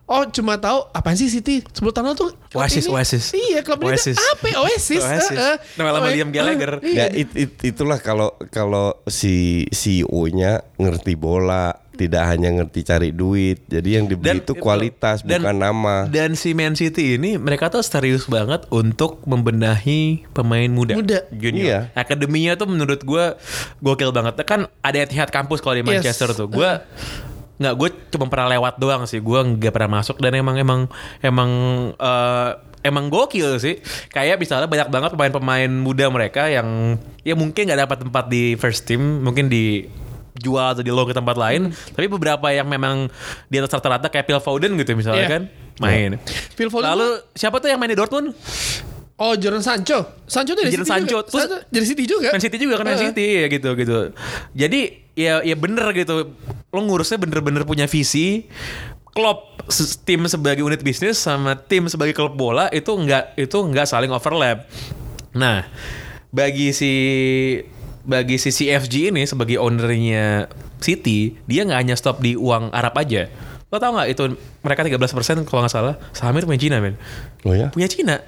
oh cuma tahu apa sih City 10 tahun lalu tuh Oasis, ini- Oasis. iya klub ini Oasis. tuh apa? Oasis, Oasis. Heeh. Nama-nama Oh, Liam Gallagher. iya. Ya it- it- itulah kalau kalau si CEO-nya ngerti bola, tidak hanya ngerti cari duit. Jadi yang dibeli itu kualitas dan- bukan nama. Dan si Man City ini mereka tuh serius banget untuk membenahi pemain muda. Muda. Junior. Iya. Akademinya tuh menurut gue gokil banget. Kan ada Etihad kampus kalau di Yes. Manchester tuh. Gue nggak gue cuma pernah lewat doang sih. Gue nggak pernah masuk dan emang emang emang eh, emang gokil sih. Kayak misalnya banyak banget pemain-pemain muda mereka yang ya mungkin nggak dapat tempat di first team, mungkin di jual atau di loan ke tempat lain, tapi beberapa yang memang di atas rata-rata kayak Phil Foden gitu misalnya Iya. kan main. Phil Foden Lalu siapa tuh yang main di Dortmund? oh Jadon Sancho Sancho dari Jadon City Sancho. juga. Terus- Sancho dari City juga Man City juga kan Man Heeh. City ya gitu gitu. Jadi ya ya bener gitu. Lo ngurusnya bener-bener punya visi. Klub tim sebagai unit bisnis sama tim sebagai klub bola itu nggak itu nggak saling overlap. Nah, bagi si bagi si CFG ini sebagai ownernya City, dia nggak hanya stop di uang Arab aja. Lo tau nggak itu mereka 13% kalau nggak salah sahamnya itu punya Cina men Oh ya? punya Cina.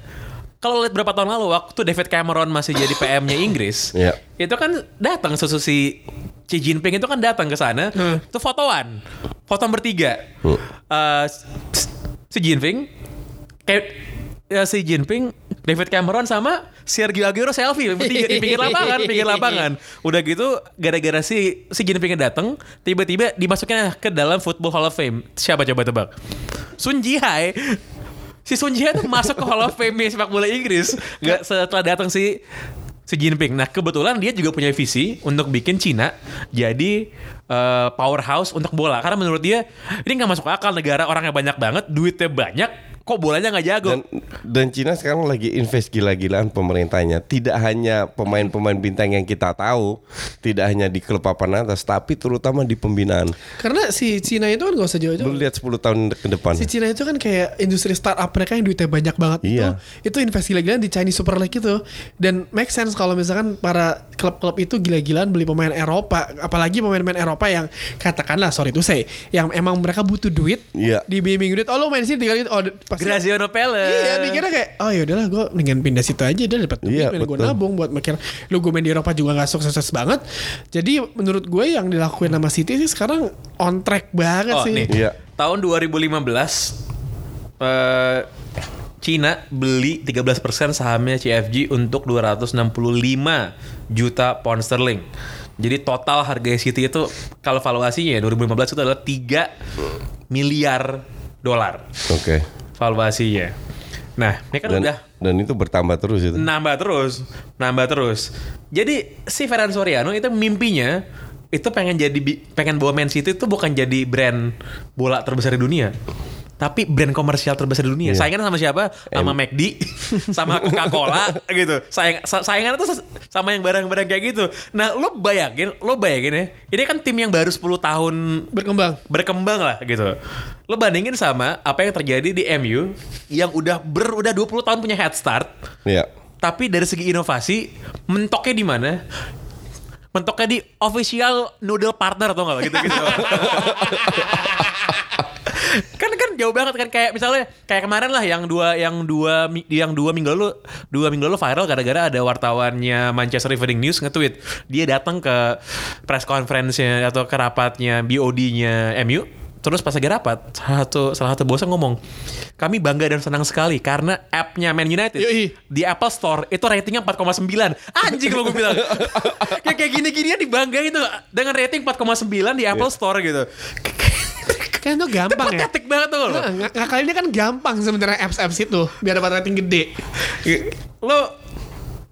Kalau lihat berapa tahun lalu waktu David Cameron masih jadi PM-nya Inggris, Iya. itu kan datang susu si Xi Jinping itu kan datang ke sana, itu fotoan, foto bertiga. Eh, si Jinping, kayak ya, si Jinping, David Cameron sama Sergio Aguero selfie di pinggir lapangan, pinggir lapangan. Udah gitu gara-gara si si Jinpingnya datang, tiba-tiba dimasukin ke dalam Football Hall of Fame. Siapa coba tebak? Sun Jihai. Si Sun Jihai tuh masuk ke Hall of Fame sepak bola Inggris. Nggak setelah datang si si Jinping. Nah kebetulan dia juga punya visi untuk bikin Cina jadi eh, powerhouse untuk bola. Karena menurut dia ini nggak masuk akal negara orangnya banyak banget, duitnya banyak, kok bolanya nggak jago. Dan dan Cina sekarang lagi invest gila-gilaan pemerintahnya. Tidak hanya pemain-pemain bintang yang kita tahu, tidak hanya di klub papan atas, tapi terutama di pembinaan. karena si Cina itu kan gak usah jauh-jauh Lu lihat 10 tahun ke depan. Si Cina itu kan kayak industri startup mereka yang duitnya banyak banget Iya. itu. Itu invest gila-gilaan di Chinese Super League itu. Dan make sense kalau misalkan para klub-klub itu gila-gilaan beli pemain Eropa, apalagi pemain-pemain Eropa yang katakanlah sorry itu saya, yang emang mereka butuh duit, Iya. di bimbing duit. Oh lo main sini tinggal gitu. Oh pasti Graziano Pelle. Iya mikirnya kayak Oh yaudahlah gue mendingan pindah situ aja Dia dapat duit Iya, gue nabung buat mikir Lu gue main di Eropa juga gak sukses banget Jadi menurut gue yang dilakuin sama City sih sekarang On track banget Oh sih nih, Iya. tahun 2015 eh Cina beli 13% sahamnya CFG untuk 265 juta pound sterling. Jadi total harga City itu kalau valuasinya ya 2015 itu adalah 3 miliar dolar Oke. Valuasinya. Nah, ini kan Dan udah dan itu bertambah terus itu. nambah terus, nambah terus. Jadi si Ferran Soriano itu mimpinya itu pengen jadi pengen bawa Man City itu bukan jadi brand bola terbesar di dunia, tapi brand komersial terbesar di dunia. Iya. Saingan sama siapa? Sama McD, sama Coca-Cola gitu. Saing sa- saingan itu sama yang barang-barang kayak gitu. Nah, lo bayangin, lo bayangin ya. Ini kan tim yang baru 10 tahun Berkembang. berkembang lah gitu. Lo bandingin sama apa yang terjadi di MU yang udah ber udah 20 tahun punya head start, Iya. tapi dari segi inovasi mentoknya di mana? Mentoknya di official noodle partner atau enggak gitu gitu. kan kan jauh banget kan kayak misalnya kayak kemarin lah yang dua yang dua yang dua minggu lalu dua minggu lalu viral gara-gara ada wartawannya Manchester Evening News nge-tweet dia datang ke press conference-nya atau ke rapatnya BOD-nya MU Terus pas lagi rapat, salah satu salah satu bosnya ngomong, kami bangga dan senang sekali karena app-nya Man United Yoi. di Apple Store itu ratingnya 4,9. Anjing lo gue bilang. kayak kayak gini-ginian dibanggain tuh dengan rating 4,9 di Apple Store gitu. Kan itu gampang ya. Patetik banget tuh lo. Nah, ngakalinnya kan gampang sebenarnya apps-apps itu biar dapat rating gede. Lo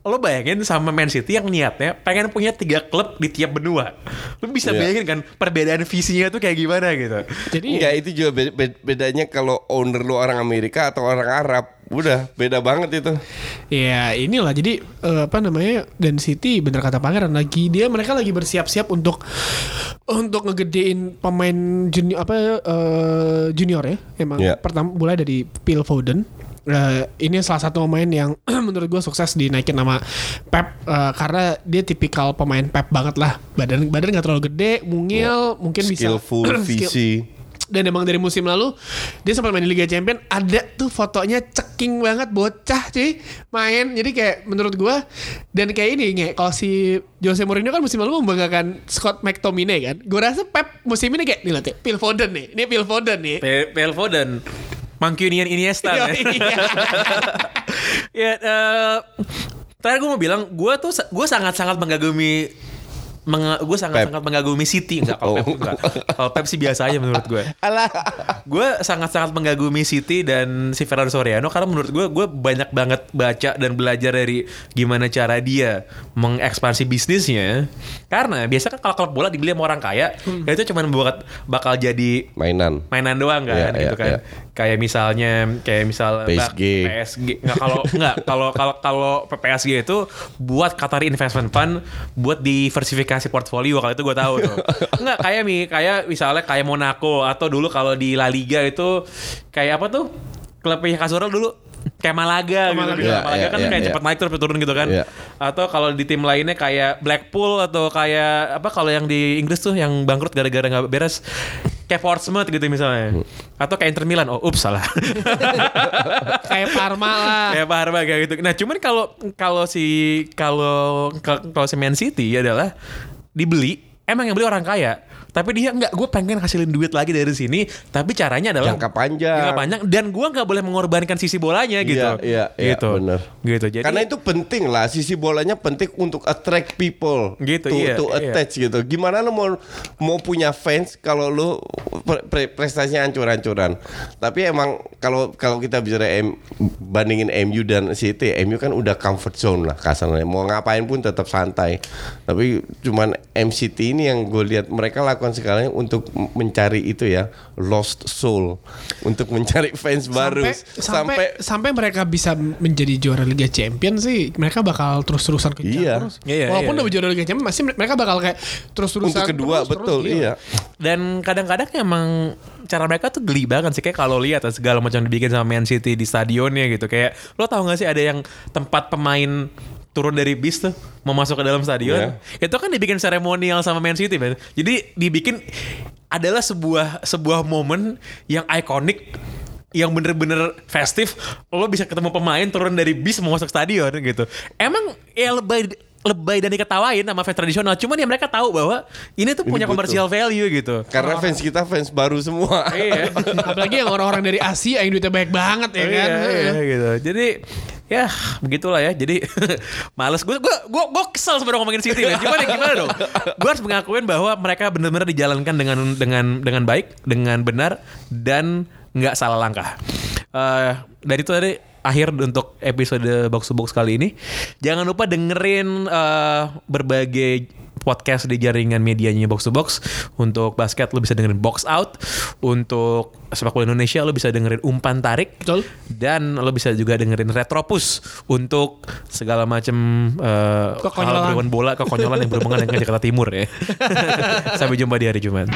lo bayangin sama Man City yang niatnya pengen punya tiga klub di tiap benua. Lo bisa Iya. bayangin kan perbedaan visinya tuh kayak gimana gitu. Jadi Enggak itu juga be- be- bedanya kalau owner lu orang Amerika atau orang Arab. Udah beda banget itu. ya inilah jadi eh, apa namanya dan City bener kata Pangeran lagi dia mereka lagi bersiap-siap untuk untuk ngegedein pemain junior apa eh, junior ya emang Iya. pertama mulai dari Phil Foden Eh, ini salah satu pemain yang menurut gue sukses dinaikin nama Pep eh, karena dia tipikal pemain Pep banget lah badan badan nggak terlalu gede mungil mungkin bisa Skillful, skill- visi. Dan emang dari musim lalu dia sempat main di Liga Champion ada tuh fotonya ceking banget bocah cuy main jadi kayak menurut gua dan kayak ini nge kalau si Jose Mourinho kan musim lalu membanggakan Scott McTominay kan gua rasa Pep musim ini kayak nih lihat ya Phil Foden nih ini Phil Foden nih Phil Foden, Mancunian Iniesta. Iya. ya, eh, terakhir gue mau bilang, gue tuh gue sangat sangat mengagumi gue sangat Pep. sangat mengagumi City enggak kalau Oh. Pep enggak. Kalau Pep sih biasa aja menurut gue. Alah. gue sangat sangat mengagumi City dan si Fernando Soriano karena menurut gue gue banyak banget baca dan belajar dari gimana cara dia mengekspansi bisnisnya. Karena biasa kan kalau klub bola dibeli sama orang kaya, ya itu cuma buat bakal jadi Mainan. mainan doang kan Iya, gitu iya, kan. iya. Kayak misalnya kayak misal PSG. PSG nggak kalau nggak kalau kalau kalau PSG itu buat Qatari Investment Fund buat diversifikasi portfolio kalau itu gue tahu tuh. Nggak kayak mi kayak misalnya kayak Monaco atau dulu kalau di La Liga itu kayak apa tuh? Klubnya Cazorla dulu kayak Malaga, gitu. Malaga. gitu. Iya, Malaga iya, kan iya, kayak iya. cepat naik terus turun gitu kan. Iya. Atau kalau di tim lainnya kayak Blackpool atau kayak apa kalau yang di Inggris tuh yang bangkrut gara-gara nggak beres kayak Portsmouth gitu misalnya. Hmm. Atau kayak Inter Milan. Oh, ups salah. kayak Parma lah kayak Parma kayak gitu. Nah, cuman kalau kalau si kalau kalau si Man City adalah dibeli emang yang beli orang kaya. Tapi dia nggak, gue pengen hasilin duit lagi dari sini. Tapi caranya adalah Jangka panjang. Jangka panjang dan gue nggak boleh mengorbankan sisi bolanya gitu. Iya, iya, iya, gitu. bener. Gitu. Jadi Karena itu penting lah, sisi bolanya penting untuk attract people, Gitu, to, iya, to iya. attach gitu. Gimana lu mau mau punya fans kalau lu pre- pre- prestasinya hancur-hancuran. Tapi emang kalau kalau kita bicara M, bandingin MU dan City, MU kan udah comfort zone lah kasarnya. Mau ngapain pun tetap santai. Tapi cuman MCT ini yang gue lihat mereka lakukan sekali untuk mencari itu ya lost soul, untuk mencari fans baru sampai, sampai sampai mereka bisa menjadi juara Liga Champion sih mereka bakal terus-terusan kejar Iya. terus. Iya, Walaupun iya. udah juara Liga Champion masih mereka bakal kayak terus-terusan untuk kedua terus, betul terus, iya. Dan kadang-kadang emang cara mereka tuh geli banget sih kayak kalau lihat segala macam dibikin sama Man City di stadionnya gitu kayak lo tau gak sih ada yang tempat pemain turun dari bis tuh mau masuk ke dalam stadion. Itu kan dibikin seremonial sama Man City man. jadi dibikin adalah sebuah sebuah momen yang ikonik yang bener-bener festif. Lo bisa ketemu pemain turun dari bis mau masuk stadion gitu. Emang ya lebay lebay dan diketawain sama fans tradisional. Cuman ya mereka tahu bahwa ini tuh punya commercial value gitu. Karena fans kita fans baru semua. iya. Apalagi yang orang-orang dari Asia yang duitnya banyak banget ya kan? iya, iya, gitu. Jadi ya begitulah ya. Jadi males. Gue gue gue gue kesel sebenarnya ngomongin City ya gimana dong? Gue harus mengakuin bahwa mereka benar-benar dijalankan dengan dengan dengan baik dengan benar dan nggak salah langkah. Eh dari itu tadi akhir untuk episode box to box kali ini. Jangan lupa dengerin eh, berbagai podcast di jaringan medianya Box to Box. Untuk basket lo bisa dengerin Box Out. Untuk sepak bola Indonesia lo bisa dengerin Umpan Tarik. Betul. Dan lo bisa juga dengerin Retropus untuk segala macam uh, Kekonyolan. hal bola, kekonyolan yang berhubungan dengan Jakarta Timur ya. Sampai jumpa di hari Jumat.